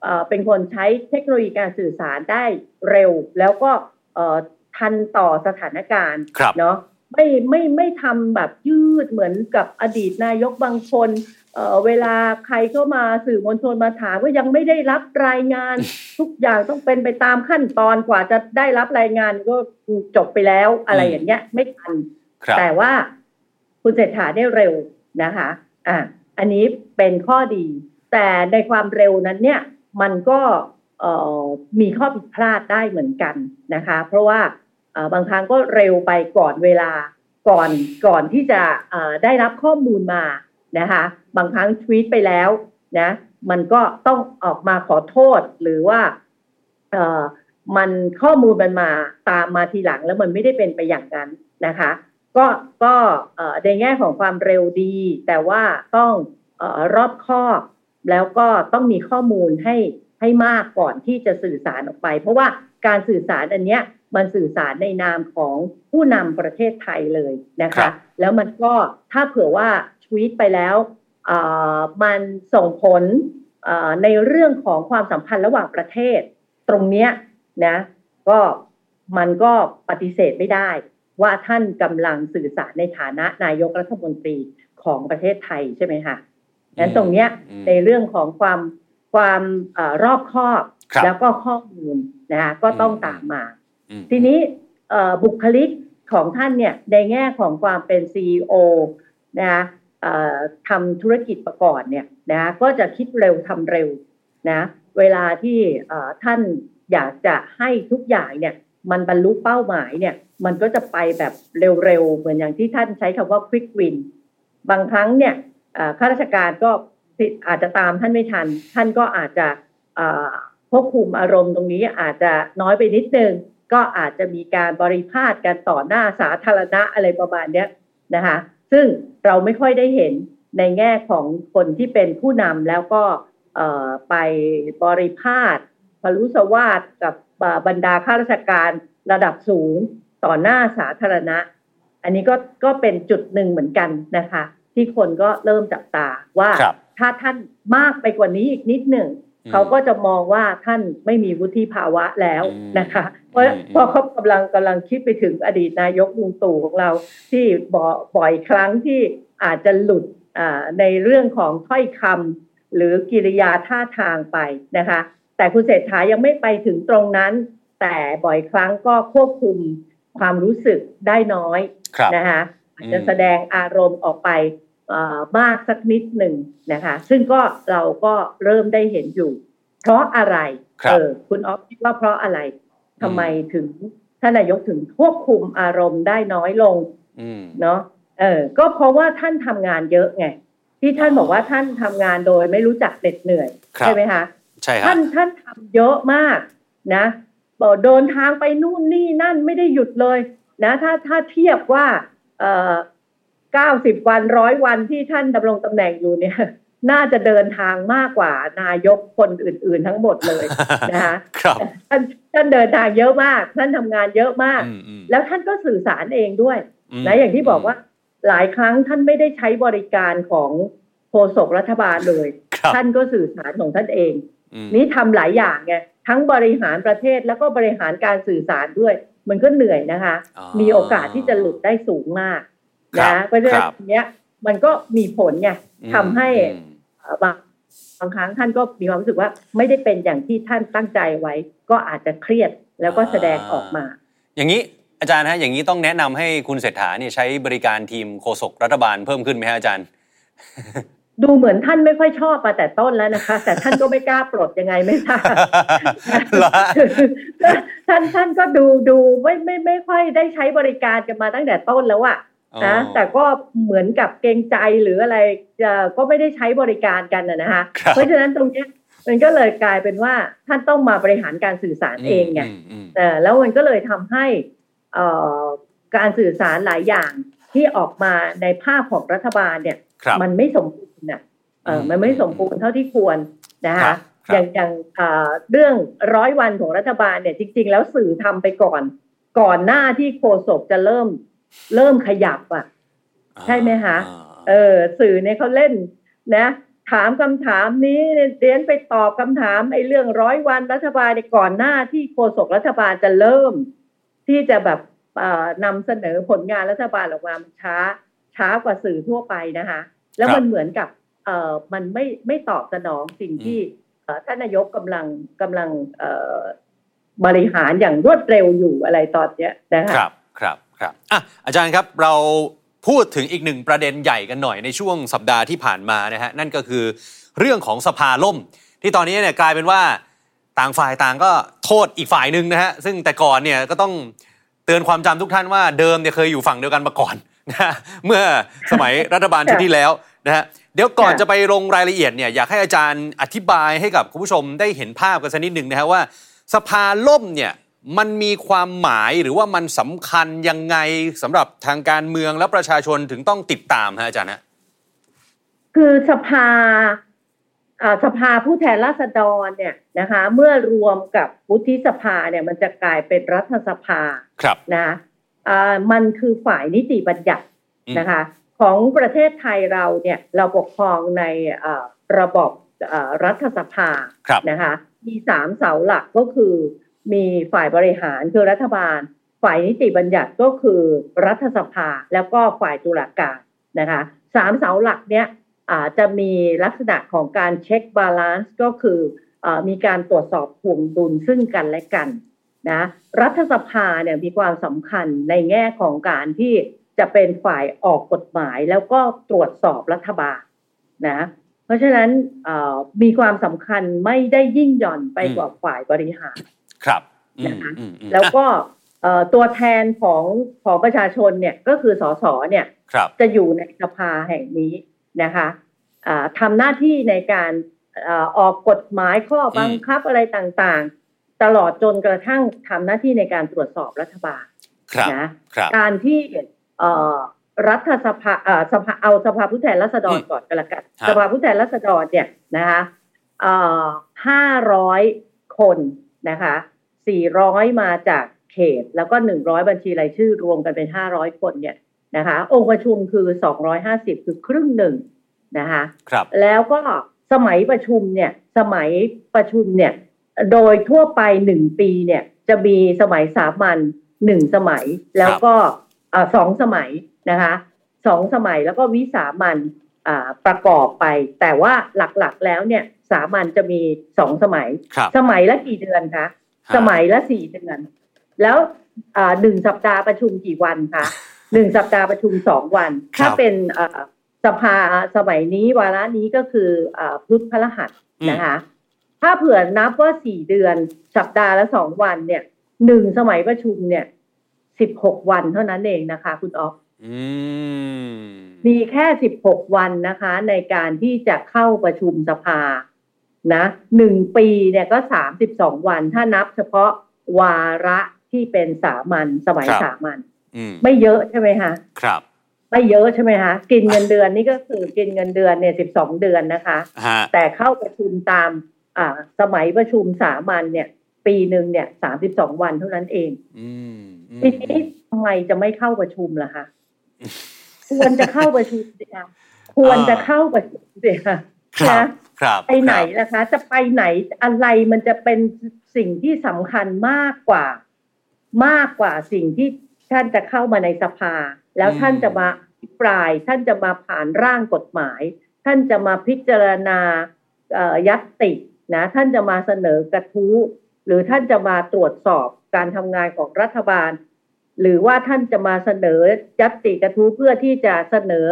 เอ่อเป็นคนใช้เทคโนโลยีการสื่อสารได้เร็ว แล้วก็เอ่อทันต่อสถานการณ์ครับเนาะไม่ไม่ไม่ทำแบบยืดเหมือนกับอดีตนายกบางคนเอ่อเวลาใครเข้ามาสื่อมวลชนมาถามว่ายังไม่ได้รับรายงาน ทุกอย่างต้องเป็นไปตามขั้นตอนกว่าจะได้รับรายงานก็จบไปแล้วอะไรอืมอย่างเงี้ย ไม่ทันครับแต่ว่าคุณเศรษฐาได้เร็วนะคะ อะอันนี้เป็นข้อดี แต่ในความเร็วนั้นเนี่ย มันก็มีข้อผิดพลาดได้เหมือนกันนะคะ เพราะว่าบางครั้งก็เร็วไปก่อนเวลาก่อนก่อนที่จะได้รับข้อมูลมานะคะ บางครั้งทวีตไปแล้วนะมันก็ต้องออกมาขอโทษหรือว่ามันข้อมูลมันมาตามมาทีหลังแล้วมันไม่ได้เป็นไปอย่างนั้นนะคะ ก็ก็ในแง่ของความเร็วดี แต่ว่าต้องออรอบคอบ แล้วก็ต้องมีข้อมูลให้ให้มากก่อนที่จะสื่อสารออกไป เพราะว่าการสื่อสารอันเนี้ยมันสื่อสารในนามของผู้นำประเทศไทยเลยนะครัคะบแล้วมันก็ถ้าเผื่อว่าทวีตไปแล้วเอ่อมันส่งผลเอ่อในเรื่องของความสัมพันธ์ระหว่างประเทศ ตรงเนี้ยนะก็มันก็ปฏิเสธไม่ได้ ว่าท่านกำลังสื่อสารในฐานะนายกรัฐมนตรีของประเทศไทยใช่ไหมคะ งั้นตรงเนี้ยอืมในเรื่องของความความเออรอบคอบครับแล้วก็ข้อมูลนะคะก็ต้องอืมตามมาอืมทีนี้เอ่อบุคลิกของท่านเนี่ยในแง่ของความเป็น CEO นะคะเอ่อทำธุรกิจประก่อนเนี่ยนะคะก็จะคิดเร็วทำเร็วนะเวลาที่เอ่อท่านอยากจะให้ทุกอย่างเนี่ยมันบรรลุเป้าหมายเนี่ยมันก็จะไปแบบเร็วๆ เหมือนอย่างที่ท่านใช้คำว่า quick win บางครั้งเนี่ยเอ่อ ข้าราชการก็อาจจะตามท่านไม่ทัน ท่านก็อาจจะควบคุมอารมณ์ตรงนี้อาจจะน้อยไปนิดนึง ก็อาจจะมีการบริพาทกันต่อหน้าสาธารณะอะไรประมาณนี้นะคะซึ่งเราไม่ค่อยได้เห็นในแง่ของคนที่เป็นผู้นำแล้วก็ไปบริพาทพลุสวาสกับบรรดาข้าราชการระดับสูงต่อหน้าสาธารณะ อันนี้ก็ก็เป็นจุดหนึ่งเหมือนกันนะคะ ที่คนก็เริ่มจับตาว่าครับถ้าท่านมากไปกว่านี้อีกนิดหนึ่งอืมเขาก็จะมองว่าท่านไม่มีวุฒิภาวะแล้วอืมนะคะ เพราะอืมเพราะเขากำลังกำลังคิดไปถึงอดีตนายกลุงตู่ของเราที่บ่บ่อยครั้งที่อาจจะหลุดอ่าในเรื่องของถ้อยคำหรือกิริยาท่าทางไปนะคะ แต่คุณเศรษฐายังไม่ไปถึงตรงนั้น แต่บ่อยครั้งก็ควบคุมความรู้สึกได้น้อยครับนะคะ อาจจะอืมแสดงอารมณ์ออกไปเอ่อมากสักนิดหนึ่งนะคะ ซึ่งก็เราก็เริ่มได้เห็นอยู่ เพราะอะไรครับเออคุณออฟคิดว่าเพราะอะไรทำไมถึงท่านนายกถึงควบคุมอารมณ์ได้น้อยลงอืมเนาะเออก็เพราะว่าท่านทำงานเยอะไงที่ท่านบอกว่าท่านทำงานโดยไม่รู้จักเหน็ดเหนื่อยครับใช่ไหมคะใช่ครัท่าบนท่านทำเยอะมากนะบอกเดินทางไปนู่นนี่นั่นไม่ได้หยุดเลยนะ ถ้าถ้าเทียบว่าเอ่อเก้าสิบวันร้อยวันที่ท่านดำรงตำแหน่งอยู่เนี่ย น่าจะเดินทางมากกว่านายกคนอื่น ๆ ทั้งหมดเลยนะคะครับท่านท่านเดินทางเยอะมากท่านทำงานเยอะมากอืมอืมแล้วท่านก็สื่อสารเองด้วยมนะอย่างที่บอกว่าหลายครั้งท่านไม่ได้ใช้บริการของโฆษกรัฐบาลเลยครับท่านก็สื่อสารของท่านเองอืมนี่ทำหลายอย่างไงทั้งบริหารประเทศแล้วก็บริหารการสื่อสารด้วย มันก็เหนื่อยนะคะอ๋อมีโอกาสที่จะหลุดได้สูงมากครับนะเพราะฉะนั้คนรับเนี้ยมันก็มีผลไงอืมทำให้อืมเอ่อบางบางครั้งท่านก็มีความรู้สึกว่าไม่ได้เป็นอย่างที่ท่านตั้งใจไว้ ก็อาจจะเครียดแล้วก็แสดงออกมา อย่างนี้อาจารย์ฮะอย่างนี้ต้องแนะนำให้คุณเศรษฐาเนี่ยใช้บริการทีมโฆษกรัฐบาลเพิ่มขึ้นไหมฮะอาจารย์ ดูเหมือนท่านไม่ค่อยชอบมาแต่ต้นแล้วนะคะ แต่ท่านก็ไม่กล้าปลดยังไงไม่ทราบเหรอฮะท่านท่านก็ดูดูไม่ไม่ไม่ค่อยได้ใช้บริการกันมาตั้งแต่ต้นแล้วอะนะแต่ก็เหมือนกับเกรงใจหรืออะไรจะก็ไม่ได้ใช้บริการกันนะนะคะครับเพราะฉะนั้นตรงเนี้ยมันก็เลยกลายเป็นว่าท่านต้องมาบริหารการสื่อสารเองไงมอืมเออแล้วมันก็เลยทำให้เอ่อการสื่อสารหลายอย่างที่ออกมาในภาพของรัฐบาลเนี่ยครับ มันไม่สมบูรณ์นะเอออืมมันไม่สมบูรณ์เท่าที่ควรนะครัคะบครับอย่างอย่างเอ่อเรื่องร้อยวันของรัฐบาลเนี่ยจริง ๆ แล้วสื่อทำไปก่อน ก่อนหน้าที่โฆษกจะเริ่มเริ่มขยับอะ ใช่ไหมคะอ่าเออสื่อเนี่ยเขาเล่นนะ ถามคำถามนี้เรียนไปตอบคำถามไอ้เรื่องร้อยวันรัฐบาลในยก่อนหน้าที่โฆษกรัฐบาลจะเริ่ม ที่จะแบบเอ่อนำเสนอผลงานรัฐบาลออกมามันช้า ช้ากว่าสื่อทั่วไปนะคะ แล้วมันเหมือนกับเอ่อมันไม่ไม่ตอบสนองสิ่งที่เอ่อท่านนายกกำลังกำลังเอ่อบริหารอย่างรวดเร็วอยู่อะไรตอนเนี้ยนะคะครับครับครับอะอาจารย์ครับเราพูดถึงอีกหนึ่งประเด็นใหญ่กันหน่อยในช่วงสัปดาห์ที่ผ่านมานะฮะนั่นก็คือเรื่องของสภาล่ม ที่ตอนนี้เนี่ยกลายเป็นว่าต่างฝ่ายต่างก็โทษอีกฝ่ายหนึ่งนะฮะซึ่งแต่ก่อนเนี่ยก็ต้องเตือนความจำทุกท่านว่าเดิมเนี่ยเคยอยู่ฝั่งเดียวกันมาก่อน นะฮะเมื่อสมัยรัฐบาลชุดที่แล้วนะฮะเดี๋ยวก่อนค่ะจะไปลงรายละเอียดเนี่ยอยากให้อาจารย์อธิบายให้กับคุณผู้ชมได้เห็นภาพกันสักนิดหนึ่งนะฮะว่า สภาล่มเนี่ยมันมีความหมายหรือว่ามันสำคัญยังไงสำหรับทางการเมืองและประชาชนถึงต้องติดตามฮะอาจารย์ฮะคือสภาอ่าสภาผู้แทนราษฎรเนี่ยนะคะ เมื่อรวมกับวุฒิสภาเนี่ยมันจะกลายเป็นรัฐสภาครับนะอ่า มันคือฝ่ายนิติบัญญัติอืมนะคะ ของประเทศไทยเราเนี่ยเราปกครองในอ่าระบบอ่ารัฐสภาครับนะคะ มีสามเสาหลักก็คือ มีฝ่ายบริหารคือรัฐบาล ฝ่ายนิติบัญญัติก็คือรัฐสภาแล้วก็ฝ่ายตุลาการนะคะสามเสาหลักเนี้ยอาจะมีลักษณะของการ check balance ก็คืออมีการตรวจสอบถ่วงดุลซึ่งกันและกัน นะรัฐสภาเนี่ยมีความสำคัญในแง่ของการที่จะเป็นฝ่ายออกกฎหมายแล้วก็ตรวจสอบรัฐบาลนะเพราะฉะนั้นมีความสำคัญไม่ได้ยิ่งหย่อนไปกว่าฝ่ายบริหารครับนะคะแล้วก็ตัวแทนของของประชาชนเนี่ยก็คือสสเนี่ยจะอยู่ในสภาแห่งนี้นะคะทำหน้าที่ในการออกกฎหมายข้อบังคับอะไรต่างๆ ตลอดจนกระทั่งทำหน้าที่ในการตรวจสอบรัฐบาลนะการที่รัฐสภาสภาเอาสภาผู้แทนราษฎรก่อนก็แล้วกันสภาผู้แทนราษฎรเนี่ยนะคะห้าร้อยคนนะคะสี่ร้อยมาจากเขต แล้วก็หนึ่งร้อยบัญชีรายชื่อรวมกันเป็นห้าร้อยคนเนี่ยนะคะองค์ประชุมคือสองร้อยห้าสิบคือครึ่งหนึ่งนะคะครับแล้วก็สมัยประชุมเนี่ยสมัยประชุมเนี่ย โดยทั่วไปหนึ่งปีเนี่ยจะมีสมัยสามัญหนึ่งสมัยแล้วก็สองสมัยนะคะสองสมัยแล้วก็วิสามันประกอบไป แต่ว่าหลักๆแล้วเนี่ยสามัญจะมีสองสมัย สมัยละกี่เดือนคะสมัยละสี่เดือน แล้วหนึ่งสัปดาห์ประชุมกี่วันคะหนึ่งสัปดาห์ประชุมสองวัน ถ้าเป็นสภาสมัยนี้วาระนี้ก็คือพุธพระหัสนะคะ ถ้าเผื่อนับว่าสี่เดือนสัปดาห์ละสองวันเนี่ยหนึ่งสมัยประชุมเนี่ยสิบหกวันเท่านั้นเองนะคะ คุณออฟมีแค่สิบหกวันนะคะ ในการที่จะเข้าประชุมสภานะหนึ่งปีเนี่ยก็สามสิบสองวัน ถ้านับเฉพาะวาระที่เป็นสามัญสมัยสามัญไม่เยอะใช่ไหมคะครับ ไม่เยอะใช่ไหมคะกินเงินเดือนนี่ก็คือกินเงินเดือนเนี่ยสิบสองเดือนนะคะ แต่เข้าประชุมตาม อ่า สมัยประชุมสามัญเนี่ย ปีหนึ่งเนี่ยสามสิบสองวันเท่านั้นเองทีนี้ทำไมจะไม่เข้าประชุมล่ะคะควรจะเข้าประชุมสิคะควรจะเข้าประชุมสิคะนะไปไหนล่ะคะ จะไปไหนอะไรมันจะเป็นสิ่งที่สำคัญมากกว่า มากกว่าสิ่งที่ท่านจะเข้ามาในสภา แล้วท่านจะมาปลาย ท่านจะมาผ่านร่างกฎหมาย ท่านจะมาพิจารณายัตติ นะท่านจะมาเสนอกระทู้ หรือท่านจะมาตรวจสอบการทำงานของรัฐบาล หรือว่าท่านจะมาเสนอยัตติกระทู้เพื่อที่จะเสนอ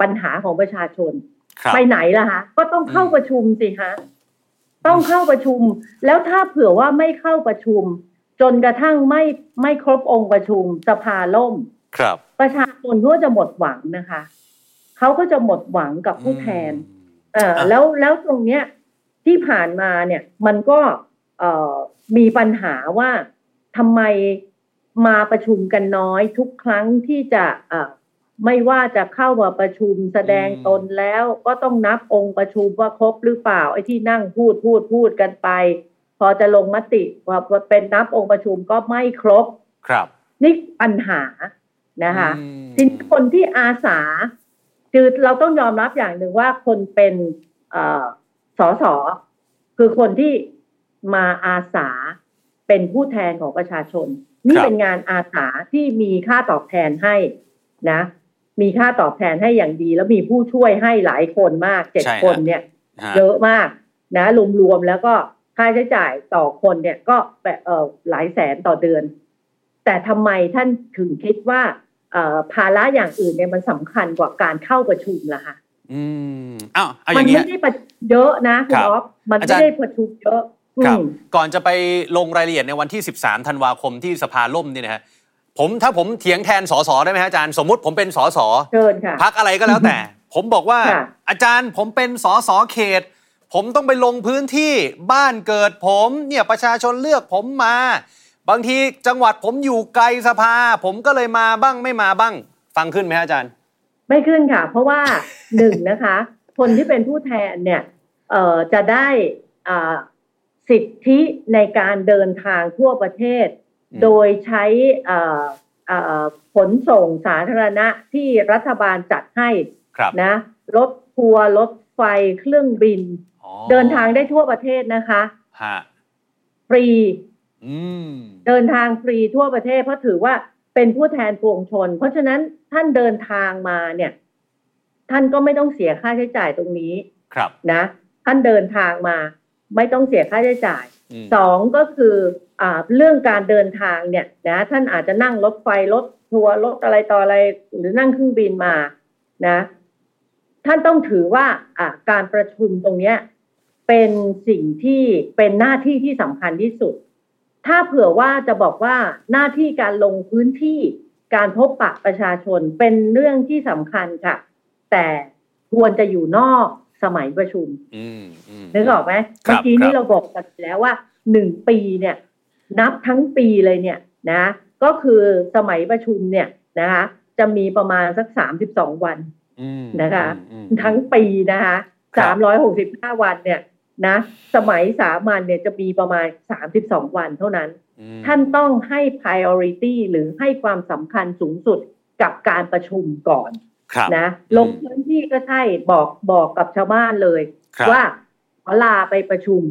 ปัญหาของประชาชน ไปไหนล่ะฮะก็ต้องเข้าประชุมสิฮะต้องเข้าประชุม แล้วถ้าเผื่อว่าไม่เข้าประชุม จนกระทั่งไม่ไม่ครบองค์ประชุมสภาล่ม ครับ ประชาชนก็จะหมดหวังนะคะเขาก็จะหมดหวังกับผู้แทน เออแล้วแล้วตรงเนี้ย ที่ผ่านมาเนี่ยมันก็เอ่อมีปัญหาว่าทำไมมาประชุมกันน้อยทุกครั้งที่จะไม่ว่าจะเข้ามาประชุมแสดงตนแล้วก็ต้องนับองค์ประชุมว่าครบหรือเปล่าไอ้ที่นั่งพูดพูดพูดกันไป พอจะลงมติว่าเป็นนับองค์ประชุมก็ไม่ครบครับ นี่ปัญหานะคะทีนี้คนที่อาสาคือเราต้องยอมรับอย่างหนึ่งว่าคนเป็น สอสอคือคนที่มาอาสาเป็นผู้แทนของประชาชน นี่เป็นงานอาสาที่มีค่าตอบแทนให้นะ มีค่าตอบแทนให้อย่างดี แล้วมีผู้ช่วยให้หลายคนมากเจ็ดคนเนี่ยเยอะมากนะรวมๆแล้วก็ค่าใช้จ่ายต่อคนเนี่ยก็เออหลายแสนต่อเดือน แต่ทำไมท่านถึงคิดว่าเอภาระอย่างอื่นเนี่ยมันสำคัญกว่าการเข้าประชุมล่ะคะ อืมอ้าวมันไม่ได้ประเยอะนะคุณอ๊อฟมันไม่ได้ประชุมเยอะครับก่อนจะไปลงรายละเอียดในวันที่ 13 ธันวาคมที่สภาล่มนี่นะฮะผมถ้าผมเถียงแทนสสได้ไหมอาจารย์สมมุติผมเป็นสสเชิญค่ะพักอะไรก็แล้วแต่ ผมบอกว่า อาจารย์ผมเป็นสสเขต ผมต้องไปลงพื้นที่บ้านเกิดผมเนี่ยประชาชนเลือกผมมา บางทีจังหวัดผมอยู่ไกลสภา ผมก็เลยมาบ้างไม่มาบ้าง ฟังขึ้นไหมอาจารย์ ไม่ขึ้นค่ะ เพราะว่าหนึ่งนะคะ คนที่เป็นผู้แทนเนี่ยเอ่อจะได้อ่าสิทธิในการเดินทางทั่วประเทศ โดยใช้ขนส่งสาธารณะที่รัฐบาลจัดให้นะรถทัวร์รถไฟเครื่องบิน เดินทางได้ทั่วประเทศนะคะฟรีเดินทางฟรีทั่วประเทศเพราะถือว่าเป็นผู้แทนปวงชน เพราะฉะนั้น ท่านเดินทางมาเนี่ย ท่านก็ไม่ต้องเสียค่าใช้จ่ายตรงนี้ ครับนะ ท่านเดินทางมา ไม่ต้องเสียค่าใช้จ่ายอืมสองก็คืออ่าเรื่องการเดินทางเนี่ยนะท่านอาจจะนั่งรถไฟรถทัวร์รถอะไรต่ออะไร หรือนั่งเครื่องบินมานะ ท่านต้องถือว่าอ่าการประชุมตรงเนี้ย เป็นสิ่งที่เป็นหน้าที่ที่สำคัญที่สุด ถ้าเผื่อว่าจะบอกว่าหน้าที่การลงพื้นที่ การพบปะประชาชนเป็นเรื่องที่สำคัญค่ะ แต่ควรจะอยู่นอกสมัยประชุมอืมอืมนึกออกไหมครับเมื่อกี้ครันี้บเราบอกกันแล้วว่าหนึ่งปีเนี่ย นับทั้งปีเลยเนี่ยนะ ก็คือสมัยประชุมเนี่ยนะคะ จะมีประมาณสักสามสิบสองวันอืมนะคะอืมทั้งปีนะคะครัสาบมร้อยหกสิบห้าวันเนี่ยนะ สมัยสามัญเนี่ยจะมีประมาณสามสิบสองวันเท่านั้นอืม ท่านต้องให้ priority หรือให้ความสำคัญสูงสุดกับการประชุมก่อนครับนะอืมลงพื้นที่ก็ใช่บอกบอกกับชาวบ้านเลยครับว่าขอลาไปประชุม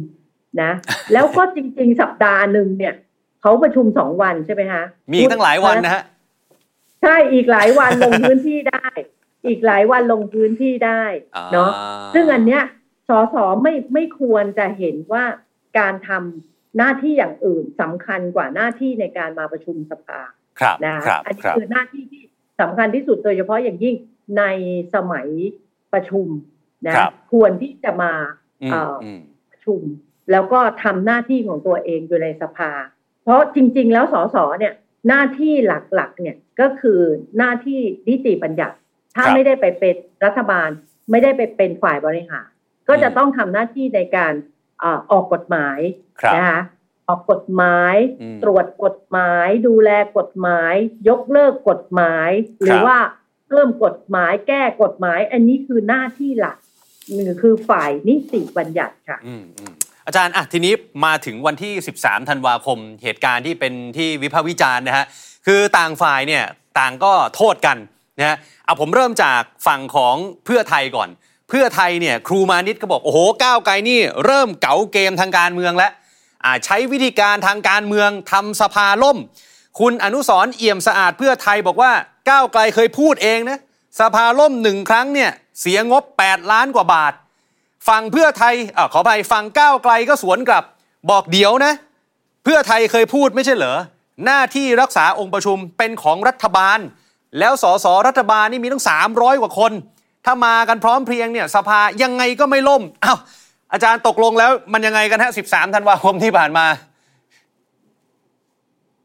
นะ แล้วก็จริง ๆ สัปดาห์หนึ่งเนี่ยเขาประชุมสองวันใช่ไหมฮะ มีอีกตั้งหลายวันนะฮะ ใช่อีกหลายวันลงพื้นที่ได้ อีกหลายวันลงพื้นที่ได้เนาะอ่าซึ่งอันเนี้ยสสไม่ไม่ควรจะเห็นว่าการทำ หน้าที่อย่างอื่นสำคัญกว่าหน้าที่ในการมาประชุมสภาครับนะครับอันนี้ครับคือหน้าที่ที่สำคัญที่สุดโดยเฉพาะอย่างยิ่งในสมัยประชุมนะครับควรที่จะมาอืมเอ่อออืมประชุม แล้วก็ทำหน้าที่ของตัวเองอยู่ในสภา เพราะจริง ๆ แล้วสสเนี่ยหน้าที่หลักๆ เนี่ยก็คือหน้าที่นิติบัญญัติ ถ้าครับไม่ได้ไปเป็นรัฐบาล ไม่ได้ไปเป็นฝ่ายบริหาร ก็จะต้องทำหน้าที่ในการเอ่อออกกฎหมายครับนะคะออกกฎหมายอืมตรวจกฎหมาย ดูแลกฎหมาย ยกเลิกกฎหมาย หรือว่าเพิ่มกฎหมายแก้กฎหมาย อันนี้คือหน้าที่หลักหนึ่งคือฝ่ายนิติบัญญัติค่ะอืมอืมอาจารย์อะทีนี้มาถึงวันที่ 13 ธันวาคม เหตุการณ์ที่เป็นที่วิพากษ์วิจารณ์นะฮะคือต่างฝ่ายเนี่ยต่างก็โทษกันนะฮะเอาผมเริ่มจากฝั่งของเพื่อไทยก่อน เพื่อไทยเนี่ยครูมานิดก็บอก โอ้โหก้าวไกลนี่เริ่มเก๋าเกมทางการเมืองแล้วใช้วิธีการทางการเมืองทำสภาล่ม คุณอนุสรเอี่ยมสะอาดเพื่อไทยบอกว่าก้าวไกลเคยพูดเองนะสภาล่มหนึ่งครั้งเนี่ยเสียงบ 8 ล้านกว่าบาทฝั่งเพื่อไทยอ่าขอไปฝั่งก้าวไกลก็สวนกลับ บอกเดี๋ยวนะ เพื่อไทยเคยพูดไม่ใช่เหรอหน้าที่รักษาองค์ประชุมเป็นของรัฐบาล แล้วสสรัฐบาลนี่มีตั้ง300 กว่าคน ถ้ามากันพร้อมเพรียงเนี่ยสภายังไงก็ไม่ล่มอ้าวอาจารย์ตกลงแล้วมันยังไงกันฮะ 13 ธันวาคมที่ผ่านมา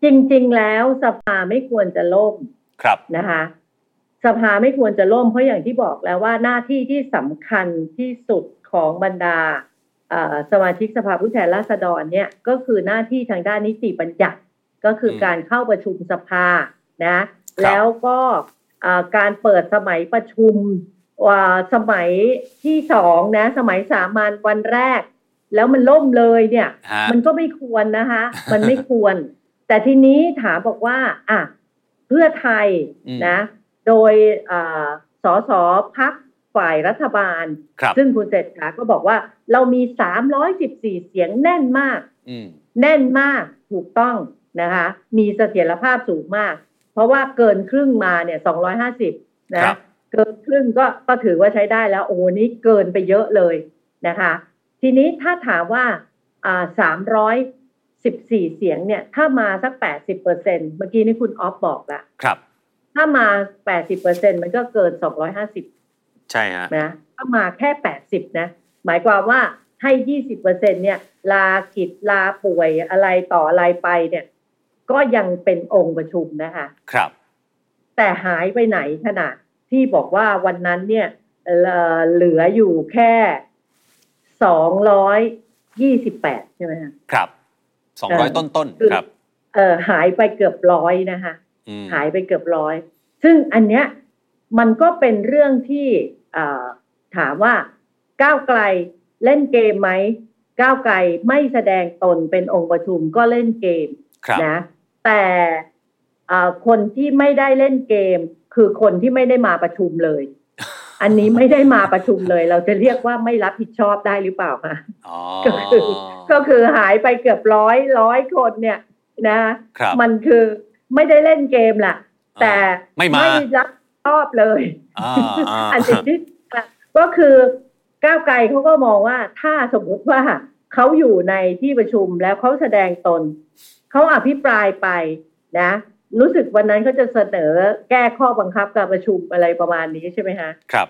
จริงๆแล้วสภาไม่ควรจะล่มครับนะคะ สภาไม่ควรจะล่มเพราะอย่างที่บอกแล้วว่าหน้าที่ที่สำคัญที่สุดของบรรดาเอ่อสมาชิกสภาผู้แทนราษฎรเนี่ยก็คือหน้าที่ทางด้านนิติบัญญัติก็คืออมการเข้าประชุมสภานะ แล้วก็เอ่อการเปิดสมัยประชุมว่า สมัยที่สองนะ สมัยสามัญวันแรก แล้วมันล่มเลยเนี่ยฮะมันก็ไม่ควรนะคะ มันไม่ควร แต่ทีนี้ถามบอกว่า อะเพื่อไทยอืมนะ โดยอ่าสสพักฝ่ายรัฐบาลครับซึ่งคุณเศรษฐาก็บอกว่า เรามี314เสียงแน่นมากอืมแน่นมากถูกต้องนะคะ มีเสถียรภาพสูงมาก เพราะว่าเกินครึ่งมาเนี่ย250นะ เกินครึ่งก็ก็ถือว่าใช้ได้แล้วโอ้โหนี่เกินไปเยอะเลยนะคะ ทีนี้ถ้าถามว่าอ่าสามร้อยสิบสี่เสียงเนี่ย ถ้ามาสักแปดสิบเปอร์เซ็นเมื่อกี้นี่คุณออฟบอกละครับ ถ้ามาแปดสิบเปอร์เซ็นมันก็เกินสองร้อยห้าสิบใช่ฮะนะถ้ามาแค่แปดสิบนะ หมายความว่าให้ยี่สิบเปอร์เซ็นเนี่ย ลากิจลาป่วยอะไรต่ออะไรไปเนี่ย ก็ยังเป็นองค์ประชุมนะคะ ครับ แต่หายไปไหนขนาด ที่บอกว่าวันนั้นเนี่ยเอ่อเหลืออยู่แค่สองร้อยยี่สิบแปดใช่ไหมคะครับเออ200ต้นต้นๆคือครับ เออหายไปเกือบร้อยนะคะอืมหายไปเกือบร้อย ซึ่งอันเนี้ยมันก็เป็นเรื่องที่เอ่อถามว่าก้าวไกลเล่นเกมไหมก้าวไกลไม่แสดงตนเป็นองค์ประชุมก็เล่นเกมครับนะแต่เอ่อคนที่ไม่ได้เล่นเกม คือคนที่ไม่ได้มาประชุมเลย อันนี้ไม่ได้มาประชุมเลย เราจะเรียกว่าไม่รับผิดชอบได้หรือเปล่าคะอ๋อก็คือก็คือหายไปเกือบร้อยร้อยคนเนี่ยนะครับมันคือไม่ได้เล่นเกมแหละแต่ไม่มารับชอบเลยอ่าอ่าอันสิ่งที่ก็คือก้าวไกลเขาก็มองว่าถ้าสมมุติว่าเขาอยู่ในที่ประชุมแล้วเขาแสดงตนเขาอภิปรายไปนะ รู้สึกวันนั้นเขาจะเสนอแก้ข้อบังคับการประชุมอะไรประมาณนี้ใช่ไหมฮะครับ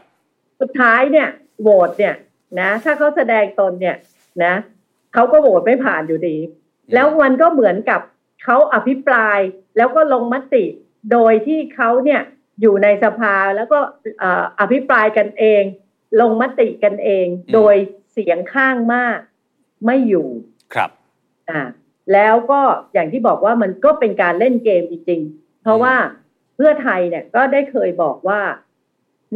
สุดท้ายเนี่ยโหวตเนี่ยนะถ้าเขาแสดงตนเนี่ยนะเขาก็โหวตไม่ผ่านอยู่ดี แล้วมันก็เหมือนกับเขาอภิปรายแล้วก็ลงมติ โดยที่เขาเนี่ยอยู่ในสภาแล้วก็เอ่ออภิปรายกันเอง ลงมติกันเองอืมโดยเสียงข้างมากไม่อยู่ครับอ่า แล้วก็อย่างที่บอกว่ามันก็เป็นการเล่นเกมจริงๆ เพราะว่าเพื่อไทยเนี่ยก็ได้เคยบอกว่า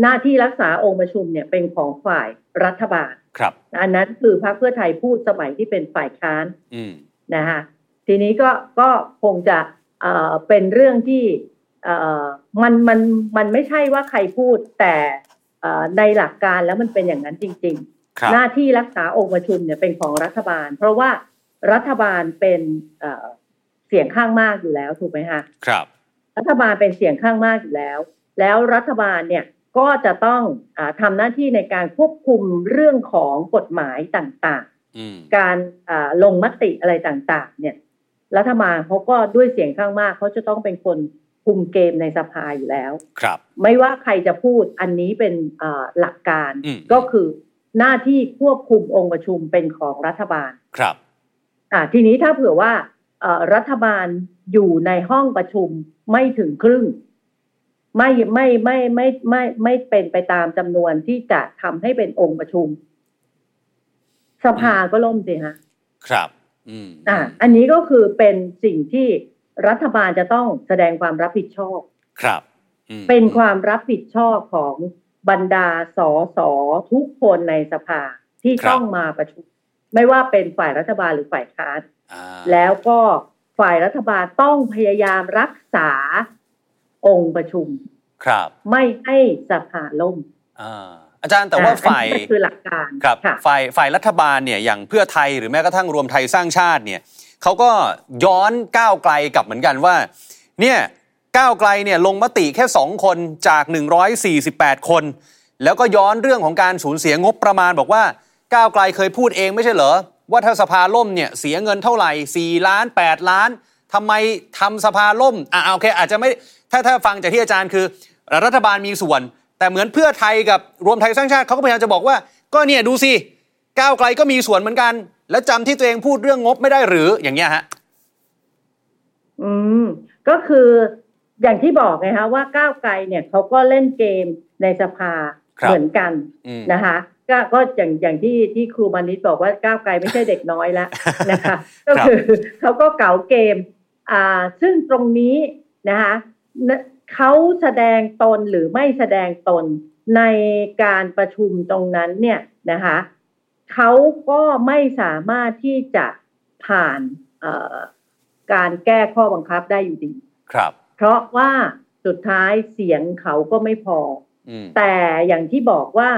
หน้าที่รักษาองค์ประชุมเนี่ยเป็นของฝ่ายรัฐบาล ครับ อันนั้นคือพรรคเพื่อไทยพูดสมัยที่เป็นฝ่ายค้านอืมนะฮะทีนี้ก็ก็คงจะเอ่อเป็นเรื่องที่เอ่อมันมันมันไม่ใช่ว่าใครพูดแต่เอ่อในหลักการแล้วมันเป็นอย่างนั้นจริงๆครับหน้าที่รักษาองค์ประชุมเนี่ยเป็นของรัฐบาล เพราะว่า รัฐบาลเป็นเอ่อเสียงข้างมากอยู่แล้วถูกไหมฮะครับ รัฐบาลเป็นเสียงข้างมากอยู่แล้ว แล้วรัฐบาลเนี่ยก็จะต้องอาทำหน้าที่ในการควบคุมเรื่องของกฎหมายต่างอืมๆการอ่าลงมติอะไรต่างๆ เนี่ย รัฐบาลเขาก็ด้วยเสียงข้างมากเขาจะต้องเป็นคนคุมเกมในสภาอยู่แล้ว ครับ ไม่ว่าใครจะพูดอันนี้เป็นอ่าหลักการอืมก็คือหน้าที่ควบคุมองค์ประชุมเป็นของรัฐบาล ครับ อ่าทีนี้ถ้าเผื่อว่าเอ่อรัฐบาลอยู่ในห้องประชุมไม่ถึงครึ่ง ไม่ไม่ไม่ไม่ไม่ไม่เป็นไปตามจำนวนที่จะทำให้เป็นองค์ประชุม สภาก็ล่มสิฮะครับ อืมอ่าอันนี้ก็คือเป็นสิ่งที่รัฐบาลจะต้องแสดงความรับผิดชอบ ครับอืมเป็นความรับผิดชอบของบรรดาสอสอทุกคนในสภาที่ต้องมาประชุม ไม่ว่าเป็นฝ่ายรัฐบาลหรือฝ่ายค้านอ่าแล้วก็ฝ่ายรัฐบาลต้องพยายามรักษาองค์ประชุม ครับ ไม่ให้สภาล่มอ่าอาจารย์แต่ว่าอะฝ่ายอันนี้คือหลักการครับค่ะฝ่ายฝ่ายรัฐบาลเนี่ยอย่างเพื่อไทยหรือแม้กระทั่งรวมไทยสร้างชาติเนี่ยเขาก็ย้อนก้าวไกลกลับเหมือนกันว่า เนี่ยก้าวไกลเนี่ยลงมติแค่ 2 คนจาก 148 คน แล้วก็ย้อนเรื่องของการสูญเสียงบประมาณบอกว่า ก้าวไกลเคยพูดเองไม่ใช่เหรอ ว่าถ้าสภาล่มเนี่ยเสียเงินเท่าไหร่ 4 ล้าน 8 ล้านทำไมทำสภาล่มอะโอเคอาจจะไม่ถ้าถ้าฟังจากที่อาจารย์คือ รัฐบาลมีส่วน แต่เหมือนเพื่อไทยกับรวมไทยสร้างชาติเขาก็พยายามจะบอกว่า ก็เนี่ยดูสิก้าวไกลก็มีส่วนเหมือนกัน แล้วจำที่ตัวเองพูดเรื่องงบไม่ได้หรืออย่างเงี้ยฮะอืมก็คืออย่างที่บอกไงคะว่าก้าวไกลเนี่ยเขาก็เล่นเกมในสภาครับเหมือนกันอืมนะคะ ก็ก็อย่างอย่างที่ที่ครูมานิดบอกว่าก้าวไกลไม่ใช่เด็กน้อยแล้วนะคะก็คือเขาก็เก่าเกมอ่าซึ่งตรงนี้นะคะนะเขาแสดงตนหรือไม่แสดงตนในการประชุมตรงนั้นเนี่ยนะคะเขาก็ไม่สามารถที่จะผ่านเอ่อการแก้ข้อบังคับได้อยู่ดี ครับ เพราะว่าสุดท้ายเสียงเขาก็ไม่พออืมแต่อย่างที่บอกว่า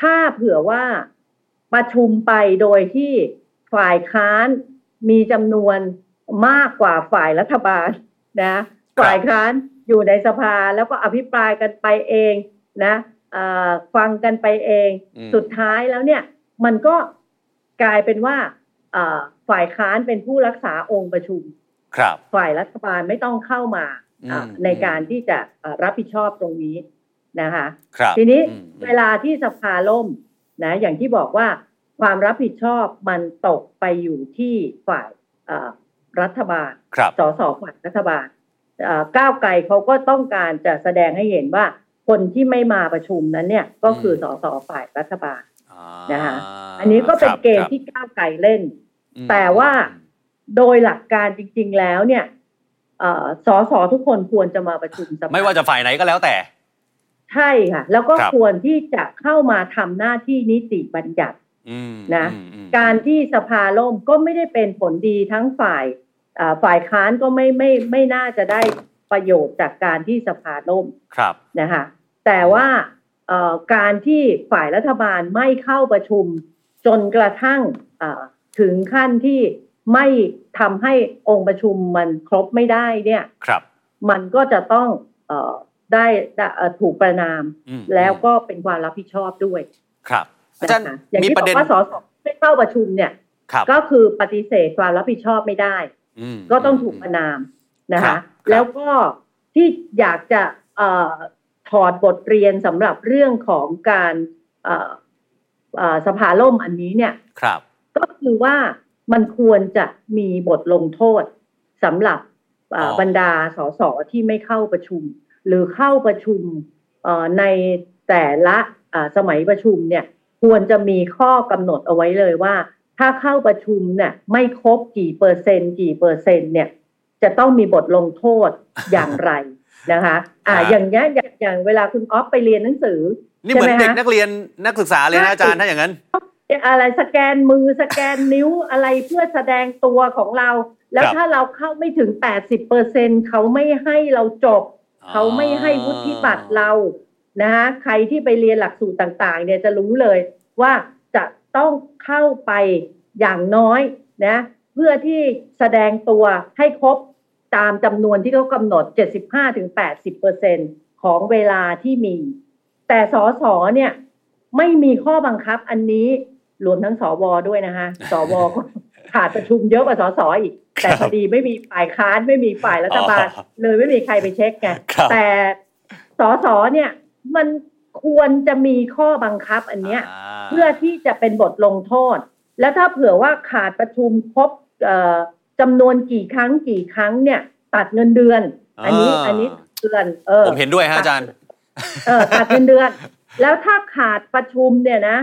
ถ้าเผื่อว่าประชุมไปโดยที่ฝ่ายค้านมีจำนวนมากกว่าฝ่ายรัฐบาลนะ ฝ่ายค้านอยู่ในสภาแล้วก็อภิปรายกันไปเองนะเอ่อฟังกันไปเองอืมสุดท้ายแล้วเนี่ย มันก็กลายเป็นว่าเอ่อฝ่ายค้านเป็นผู้รักษาองค์ประชุม ครับ ฝ่ายรัฐบาลไม่ต้องเข้ามาอืมอ่าในการที่จะอ่ารับผิดชอบตรงนี้ นะคะครับทีนี้อืมเวลาที่สภาล่มนะอย่างที่บอกว่าความรับผิดชอบมันตกไปอยู่ที่ฝ่ายเอ่อรัฐบาลครับสสฝ่ายรัฐบาลเอ่อก้าวไกลเขาก็ต้องการจะแสดงให้เห็นว่าคนที่ไม่มาประชุมนั้นเนี่ยก็คือสสฝ่ายรัฐบาลอ่านะคะอันนี้ก็เป็นครับเกมครับที่ก้าวไกลเล่นอืมแต่ว่าโดยหลักการจริง ๆแล้วเนี่ยเอ่อสสทุกคนควรจะมาประชุมสภาไม่ว่าจะฝ่ายไหนก็แล้วแต่ ใช่ค่ะ แล้วก็ครับควรที่จะเข้ามาทำหน้าที่นิติบัญญัติอืมนะอืมอืมการที่สภาล่มก็ไม่ได้เป็นผลดีทั้งฝ่ายอ่าฝ่ายค้านก็ไม่ไม่ไม่น่าจะได้ประโยชน์จากการที่สภาล่มครับนะคะแต่ว่าเอ่อการที่ฝ่ายรัฐบาลไม่เข้าประชุม จนกระทั่งอ่าถึงขั้นที่ไม่ทำให้องค์ประชุมมันครบไม่ได้เนี่ยครับ มันก็จะต้องเออ ได้ได้เอ่อถูกประนามอืมแล้วก็เป็นความรับผิดชอบด้วย ครับอาจารย์นะคะอย่างมีที่ปบระอเด็นกว่าสสไม่เข้าประชุมเนี่ยครับก็คือปฏิเสธความรับผิดชอบไม่ได้อืมก็ต้องถูกประนามนะครัคะบครับแล้วก็ที่อยากจะเอ่อถอดบทเรียนสำหรับเรื่องของการเอ่อเอ่อสภาล่มอันนี้เนี่ยครับก็คือว่ามันควรจะมีบทลงโทษสำหรับเอ่ออบรรดาสสที่ไม่เข้าประชุม หรือเข้าประชุมเอ่อในแต่ละอ่าสมัยประชุมเนี่ยควรจะมีข้อกำหนดเอาไว้เลยว่า ถ้าเข้าประชุมเนี่ยไม่ครบกี่เปอร์เซ็นต์กี่เปอร์เซ็นต์เนี่ยจะต้องมีบทลงโทษอย่างไรนะคะอ่าครับอย่างเงี้ยอย่างอย่างเวลาคุณออฟไปเรียนหนังสือนี่เหมือนใช่ไหมเด็กฮะนักเรียนนักศึกษาเลยนะอาจารย์ถ้าอย่างนั้นอะไรสแกนมือสแกนนิ้วอะไรเพื่อแสดงตัวของเรา แล้วครับถ้าเราเข้าไม่ถึง80เปอร์เซ็นเขาไม่ให้เราจบ เขาไม่ให้วุฒิบัตรเรานะคะใครที่ไปเรียนหลักสูตรต่างๆ เนี่ยจะรู้เลยว่าจะต้องเข้าไปอย่างน้อยนะเพื่อที่แสดงตัวให้ครบตามจำนวนที่เขากำหนด 75-80เปอร์เซ็นต์ของเวลาที่มี แต่สอสอเนี่ยไม่มีข้อบังคับอันนี้รวมทั้งสวด้วยนะคะสวก็ ขาดประชุมเยอะกว่าสสอีก แต่พอดีไม่มีฝ่ายค้านไม่มีฝ่ายรัฐบาลอ๋อเลยไม่มีใครไปเช็คไงครับแต่สสเนี่ยมันควรจะมีข้อบังคับอันเนี้ยเพื่อที่จะเป็นบทลงโทษ แล้วถ้าเผื่อว่าขาดประชุมครบเอ่อจำนวนกี่ครั้งกี่ครั้งเนี่ย ตัดเงินเดือน อันนี้อ่าอันนี้เดือนเออผมเห็นด้วยฮะอาจารย์ เออตัดเงินเดือน แล้วถ้าขาดประชุมเนี่ยนะ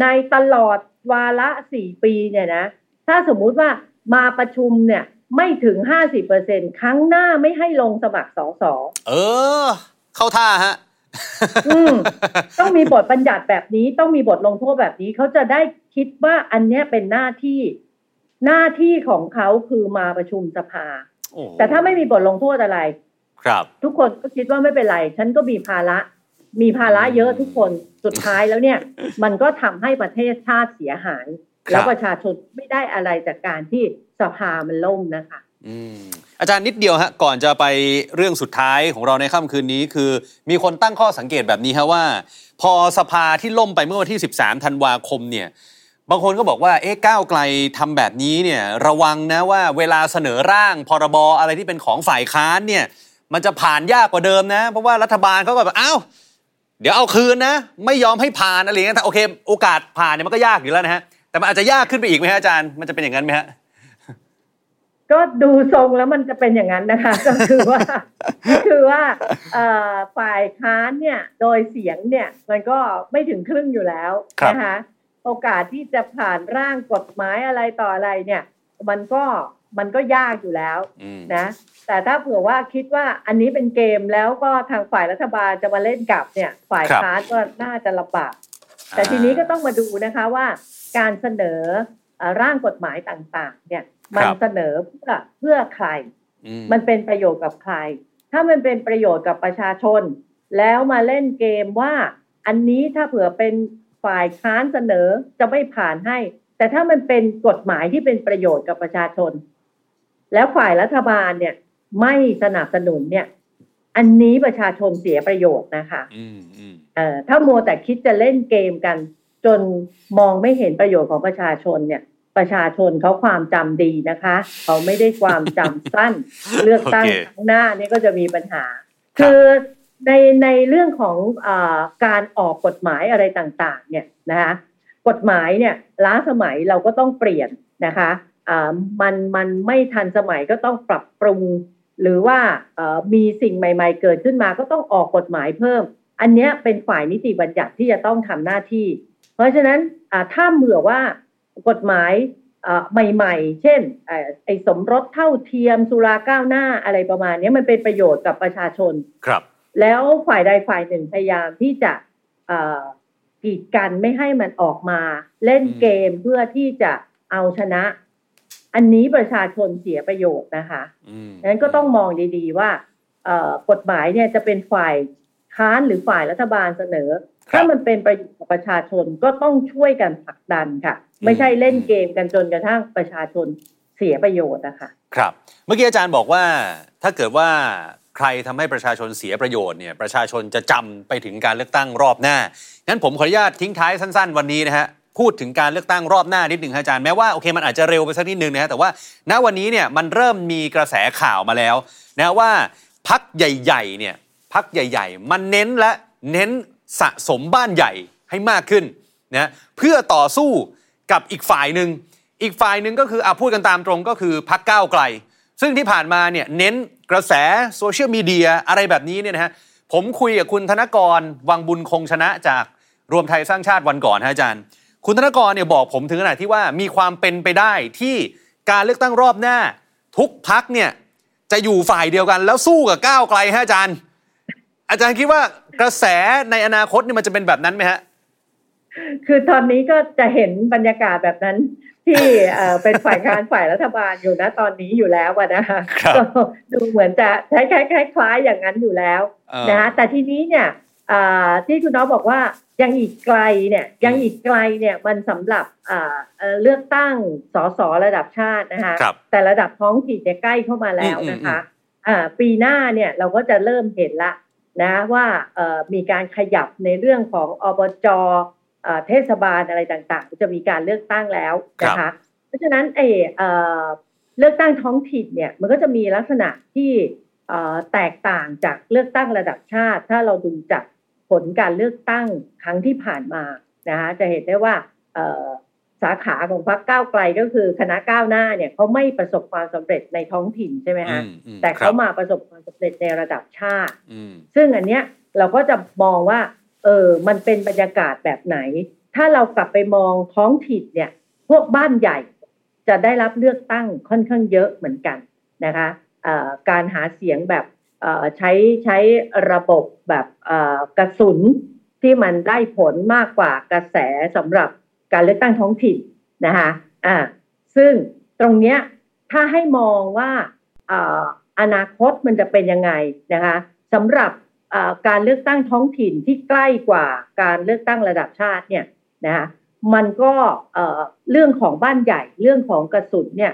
ในตลอดวาระสี่ปีเนี่ยนะ ถ้าสมมุติว่ามาประชุมเนี่ยไม่ถึงห้าสิบเปอร์เซ็นครั้งหน้าไม่ให้ลงสมัครสอสอเออ เข้าท่าฮะอืมต้องมีบทบัญญัติแบบนี้ต้องมีบทลงโทษแบบนี้เขาจะได้คิดว่าอันเนี้ยเป็นหน้าที่ หน้าที่ของเขาคือมาประชุมสภาโอ้โหแต่ถ้าไม่มีบทลงโทษอะไร ครับ ทุกคนก็คิดว่าไม่เป็นไร ฉันก็มีภาระ มีภาระเยอะทุกคนสุดท้ายแล้วเนี่ย มันก็ทำให้ประเทศชาติเสียหายครับ แล้วประชาชนไม่ได้อะไรจากการที่สภามันล่มนะคะอืมอาจารย์นิดเดียวฮะก่อนจะไปเรื่องสุดท้ายของเราในค่ำคืนนี้คือ มีคนตั้งข้อสังเกตแบบนี้ฮะว่า พอสภาที่ล่มไปเมื่อวันที่ 13 ธันวาคมเนี่ยบางคนก็บอกว่าเอ๊ะก้าวไกลทำแบบนี้เนี่ยระวังนะว่า เวลาเสนอร่างพรบอะไรที่เป็นของฝ่ายค้านเนี่ยมันจะผ่านยากกว่าเดิมนะ เพราะว่ารัฐบาลเขาก็แบบอ้าวเดี๋ยวเอาคืนนะ ไม่ยอมให้ผ่านอะไรอย่างเงี้ยแต่โอเค โอกาสผ่านเนี่ยมันก็ยากอยู่แล้วนะฮะ แต่มันอาจจะยากขึ้นไปอีกไหมฮะอาจารย์ มันจะเป็นอย่างนั้นไหมฮะก็ดูทรงแล้วมันจะเป็นอย่างนั้นนะคะ ก็คือว่าก็คือว่าเอ่อฝ่ายค้านเนี่ยโดยเสียงเนี่ยมันก็ไม่ถึงครึ่งอยู่แล้วครับนะคะโอกาสที่จะผ่านร่างกฎหมายอะไรต่ออะไรเนี่ย มันก็มันก็ยากอยู่แล้วอืมนะ แต่ถ้าเผื่อว่าคิดว่าอันนี้เป็นเกมแล้วก็ทางฝ่ายรัฐบาลจะมาเล่นกลับเนี่ย ฝ่ายครับค้านก็น่าจะลำบาก แต่ทีนี้ก็ต้องมาดูนะคะว่าการเสนอเอ่อร่างกฎหมายต่างๆ เนี่ยมันครับเสนอเพื่อเพื่อใครอืมันเป็นประโยชน์กับใคร ถ้ามันเป็นประโยชน์กับประชาชน แล้วมาเล่นเกมว่า อันนี้ถ้าเผื่อเป็นฝ่ายค้านเสนอจะไม่ผ่านให้ แต่ถ้ามันเป็นกฎหมายที่เป็นประโยชน์กับประชาชน แล้วฝ่ายรัฐบาลเนี่ยไม่สนับสนุนเนี่ย อันนี้ประชาชนเสียประโยชน์นะคะอืมอืมเอ่อถ้ามัวแต่คิดจะเล่นเกมกัน จนมองไม่เห็นประโยชน์ของประชาชนเนี่ยประชาชนเขาความจำดีนะคะ เขาไม่ได้ความจำสั้น เลือกตั้งโอเคครั้งหน้านี่ก็จะมีปัญหาครับคือในในเรื่องของอาการออกกฎหมายอะไรต่าง ๆ เนี่ยนะคะกฎหมายเนี่ยล้าสมัยเราก็ต้องเปลี่ยนนะคะอ่ามันมันไม่ทันสมัยก็ต้องปรับปรุง หรือว่าเอ่อมีสิ่งใหม่ ๆ เกิดขึ้นมาก็ต้องออกกฎหมายเพิ่ม อันเนี้ยเป็นฝ่ายนิติบัญญัติที่จะต้องทำหน้าที่ เพราะฉะนั้นอ่าถ้าเมื่อว่ากฎหมายอ่าใหม่ ๆ เช่นเอ่อไอ้สมรสเท่าเทียมสุราก้าวหน้าอะไรประมาณเนี้ยมันเป็นประโยชน์กับประชาชนครับ แล้วฝ่ายใดฝ่ายหนึ่งพยายามที่จะเอ่อกีดกันไม่ให้มันออกมา เล่นอืมเกมเพื่อที่จะเอาชนะ อันนี้ประชาชนเสียประโยชน์นะคะอืมดังนั้นก็ต้องมองดีๆว่าเอ่อกฎหมายเนี่ยจะเป็นฝ่ายค้านหรือฝ่ายรัฐบาลเสนอ ถ้ามันเป็นประโยชน์กับประชาชนก็ต้องช่วยกันผลักดันค่ะ ไม่ใช่เล่นเกมกันจนกระทั่งประชาชนเสียประโยชน์นะคะครับ เมื่อกี้อาจารย์บอกว่าถ้าเกิดว่าใครทำให้ประชาชนเสียประโยชน์เนี่ยประชาชนจะจำไปถึงการเลือกตั้งรอบหน้างั้นผมขออนุญาตทิ้งท้ายสั้น ๆ วันนี้นะฮะ พูดถึงการเลือกตั้งรอบหน้านิดหนึ่งอาจารย์แม้ว่าโอเคมันอาจจะเร็วไปสักนิดนึงนะฮะแต่ว่า ณวันนี้เนี่ยมันเริ่มมีกระแสข่าวมาแล้วนะว่าพักใหญ่ๆเนี่ยพักใหญ่ ๆ มันเน้นและเน้นสะสมบ้านใหญ่ให้มากขึ้นนะเพื่อต่อสู้กับอีกฝ่ายหนึ่งอีกฝ่ายหนึ่งก็คืออาพูดกันตามตรงก็คือพักก้าวไกล ซึ่งที่ผ่านมาเนี่ยเน้นกระแสโซเชียลมีเดียอะไรแบบนี้เนี่ยนะฮะผมคุยกับคุณธนกรวังบุญคงชนะจากรวมไทยสร้างชาติวันก่อนฮะอาจารย์ คุณธนกรเนี่ยบอกผมถึงขนาดที่ว่ามีความเป็นไปได้ที่การเลือกตั้งรอบหน้า ทุกพักเนี่ยจะอยู่ฝ่ายเดียวกัน แล้วสู้กับก้าวไกลฮะอาจารย์ อาจารย์คิดว่ากระแสในอนาคตเนี่ยมันจะเป็นแบบนั้นไหมฮะ คือตอนนี้ก็จะเห็นบรรยากาศแบบนั้น ที่เอ่อเป็นฝ่ายค้านฝ่ายรัฐบาลอยู่นะตอนนี้อยู่แล้วอะนะคะครับก็ดูเหมือนจะคล้ายๆคล้ายๆอย่างนั้นอยู่แล้วเออนะคะแต่ทีนี้เนี่ยอ่า ที่คุณน้องบอกว่ายังอีกไกลเนี่ยยังอีกไกลเนี่ยมันสำหรับอ่าเอ่อเลือกตั้งสสระดับชาตินะคะครับแต่ระดับท้องถิ่นเนี่ยใกล้เข้ามาแล้วนะคะอืมอ่าปีหน้าเนี่ยเราก็จะเริ่มเห็นละนะว่าเอ่อมีการขยับในเรื่องของอบจเอ่อเทศบาลอะไรต่างๆ จะมีการเลือกตั้งแล้วนะคะเพราะฉะนั้นเออเอ่อเลือกตั้งท้องถิ่นเนี่ยมันก็จะมีลักษณะที่เอ่อ แตกต่างจากเลือกตั้งระดับชาติ ถ้าเราดูจากผลการเลือกตั้งครั้งที่ผ่านมานะคะจะเห็นได้ว่าเอ่อสาขาของพรรคก้าวไกลก็คือคณะก้าวหน้าเนี่ยเขาไม่ประสบความสำเร็จในท้องถิ่นใช่ไหมฮะอืมอืมแต่ครัเขาบมาประสบความสำเร็จในระดับชาติอืมซึ่งอันเนี้ยเราก็จะมองว่าเออมันเป็นบรรยากาศแบบไหน ถ้าเรากลับไปมองท้องถิ่นเนี่ย พวกบ้านใหญ่จะได้รับเลือกตั้งค่อนข้างเยอะเหมือนกันนะคะเอ่อ การหาเสียงแบบใช้ใช้ระบบแบบกระสุนที่มันได้ผลมากกว่ากระแสสำหรับการเลือกตั้งท้องถิ่นนะคะอ่าซึ่งตรงเนี้ยถ้าให้มองว่าออนาคตมันจะเป็นยังไงนะคะสำหรับการเลือกตั้งท้องถิ่นที่ใกล้กว่าการเลือกตั้งระดับชาติเนี่ยนะคะมันก็เรื่องของบ้านใหญ่เรื่องของกระสุนเนี่ย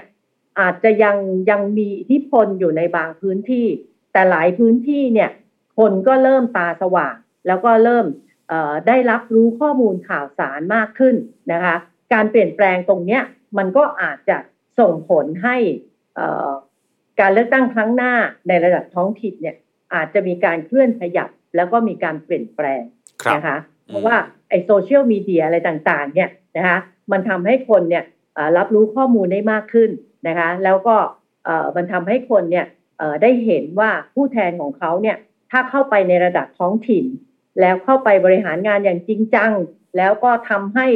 อาจจะยังยังมีอิทธิพลอยู่ในบางพื้นที่ แต่หลายพื้นที่เนี่ยคนก็เริ่มตาสว่าง แล้วก็เริ่มเอ่อได้รับรู้ข้อมูลข่าวสารมากขึ้นนะคะ การเปลี่ยนแปลงตรงเนี้ยมันก็อาจจะส่งผลให้เอ่อการเลือกตั้งครั้งหน้าในระดับท้องถิ่นเนี่ยอาจจะมีการเคลื่อนขยับ แล้วก็มีการเปลี่ยนแปลงครับนะคะ เพราะว่าไอโซเชียลมีเดียอะไรต่างๆเนี่ยนะคะมันทำให้คนเนี่ยเอ่อ รับรู้ข้อมูลได้มากขึ้นนะคะแล้วก็เอ่อมันทำให้คนเนี่ยเอ่อได้เห็นว่าผู้แทนของเขาเนี่ยถ้าเข้าไปในระดับท้องถิ่น แล้วเข้าไปบริหารงานอย่างจริงจัง แล้วก็ทำให้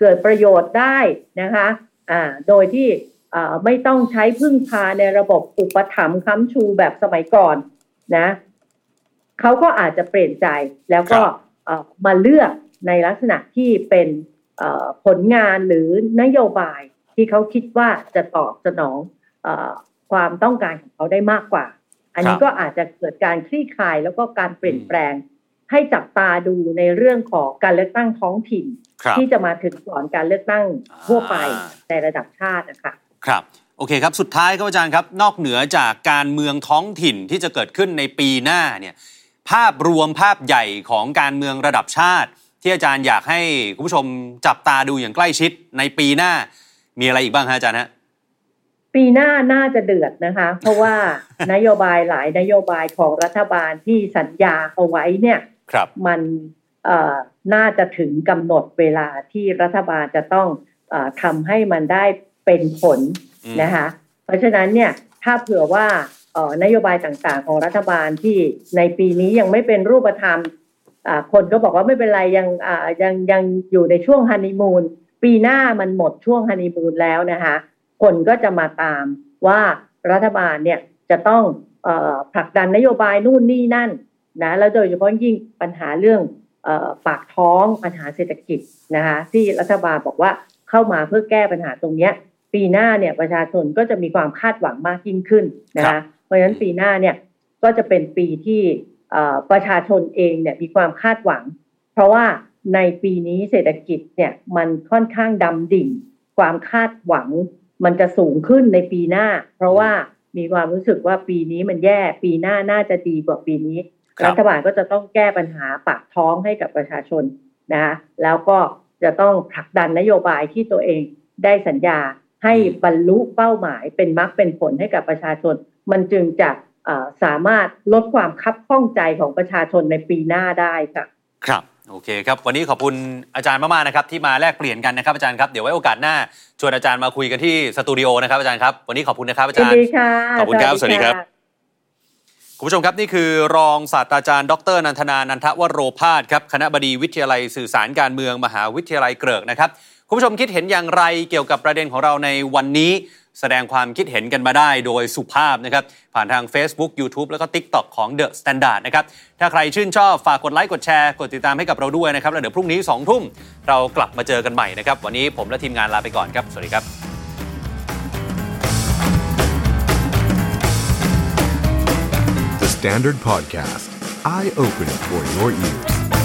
เกิดประโยชน์ได้นะคะอ่าโดยที่เอ่อไม่ต้องใช้พึ่งพาในระบบอุปถัมภ์ค้ำชูแบบสมัยก่อนนะเขาก็อาจจะเปลี่ยนใจแล้วก็ครับเอ่อมาเลือกในลักษณะที่เป็นเอ่อผลงานหรือนโยบาย ที่เขาคิดว่าจะตอบสนองเออความต้องการของเขาได้มากกว่า อันนี้ครับก็อาจจะเกิดการคลี่คลายแล้วก็การเปลี่ยนแปลง ให้จับตาดูในเรื่องของการเลือกตั้งท้องถิ่นครับที่จะมาถึงก่อนการเลือกตั้งทั่วไปอ่าในระดับชาตินะคะครับโอเคครับ สุดท้ายครับอาจารย์ครับ นอกเหนือจากการเมืองท้องถิ่นที่จะเกิดขึ้นในปีหน้าเนี่ยภาพรวมภาพใหญ่ของการเมืองระดับชาติ ที่อาจารย์อยากให้คุณผู้ชมจับตาดูอย่างใกล้ชิดในปีหน้า มีอะไรอีกบ้างฮะอาจารย์ฮะปีหน้าน่าจะเดือดนะคะ เพราะว่านโยบายหลายนโยบายของรัฐบาลที่สัญญาเอาไว้เนี่ยครับมันเอ่อน่าจะถึงกำหนดเวลาที่รัฐบาลจะต้องเออทำให้มันได้เป็นผลอืมนะคะ เพราะฉะนั้นเนี่ยถ้าเผื่อว่าเอ่อนโยบายต่างๆ ของรัฐบาลที่ในปีนี้ยังไม่เป็นรูปธรรมอ่าคนก็บอกว่าไม่เป็นไรยังอ่ายังยังอยู่ในช่วงฮันนีมูน ปีหน้ามันหมดช่วงฮันนีมูนแล้วนะคะ คนก็จะมาตามว่ารัฐบาลเนี่ยจะต้องเออผลักดันนโยบายนู่นนี่นั่นนะแล้วโดยเฉพาะยิ่งปัญหาเรื่องเออปากท้องปัญหาเศรษฐกิจนะคะที่รัฐบาลบอกว่าเข้ามาเพื่อแก้ปัญหาตรงเนี้ยปีหน้าเนี่ยประชาชนก็จะมีความคาดหวังมากยิ่งขึ้นนะครัคะบเพราะฉะนั้นปีหน้าเนี่ยก็จะเป็นปีที่เอ่อประชาชนเองเนี่ยมีความคาดหวัง เพราะว่า ในปีนี้เศรษฐกิจเนี่ยมันค่อนข้างดำดิ่ง ความคาดหวังมันจะสูงขึ้นในปีหน้า เพราะว่ามีความรู้สึกว่าปีนี้มันแย่ปีหน้าน่าจะดีกว่าปีนี้ครับรัฐบาลก็จะต้องแก้ปัญหาปากท้องให้กับประชาชนนะคะแล้วก็จะต้องผลักดันนโยบายที่ตัวเองได้สัญญาให้บรรลุเป้าหมายเป็นมรรคเป็นผลให้กับประชาชน มันจึงจะเอ่อสามารถลดความคับข้องใจของประชาชนในปีหน้าได้ค่ะ ครับ โอเคครับ วันนี้ขอบคุณอาจารย์มากๆนะครับที่มาแลกเปลี่ยนกันนะครับอาจารย์ครับ เดี๋ยวไว้โอกาสหน้าชวนอาจารย์มาคุยกันที่สตูดิโอนะครับอาจารย์ครับ วันนี้ขอบคุณนะครับอายิจานรย์ดีค่ะขอบคุณครับสวัสดีครับะคุณผู้ชมครับ นี่คือรองศาสตราจารย์ ดรนันทนานันทวโรพาสครับคณะบดีวิทยาลัยสื่อสารการเมืองมหาวิทยาลัยเกริกนะครับคุณผู้ชมคิดเห็นอย่างไรเกี่ยวกับประเด็นของเราในวันนี้ แสดงความคิดเห็นกันมาได้โดยสุภาพนะครับ ผ่านทาง Facebook YouTube แล้วก็ TikTok ของ The Standard นะครับ ถ้าใครชื่นชอบฝากกดไลค์กดแชร์ กดติดตามให้กับเราด้วยนะครับ แล้วเดี๋ยวพรุ่งนี้ 2 ทุ่มเรากลับมาเจอกันใหม่นะครับ วันนี้ผมและทีมงานลาไปก่อนครับ สวัสดีครับ The Standard Podcast, eye Open for your ears.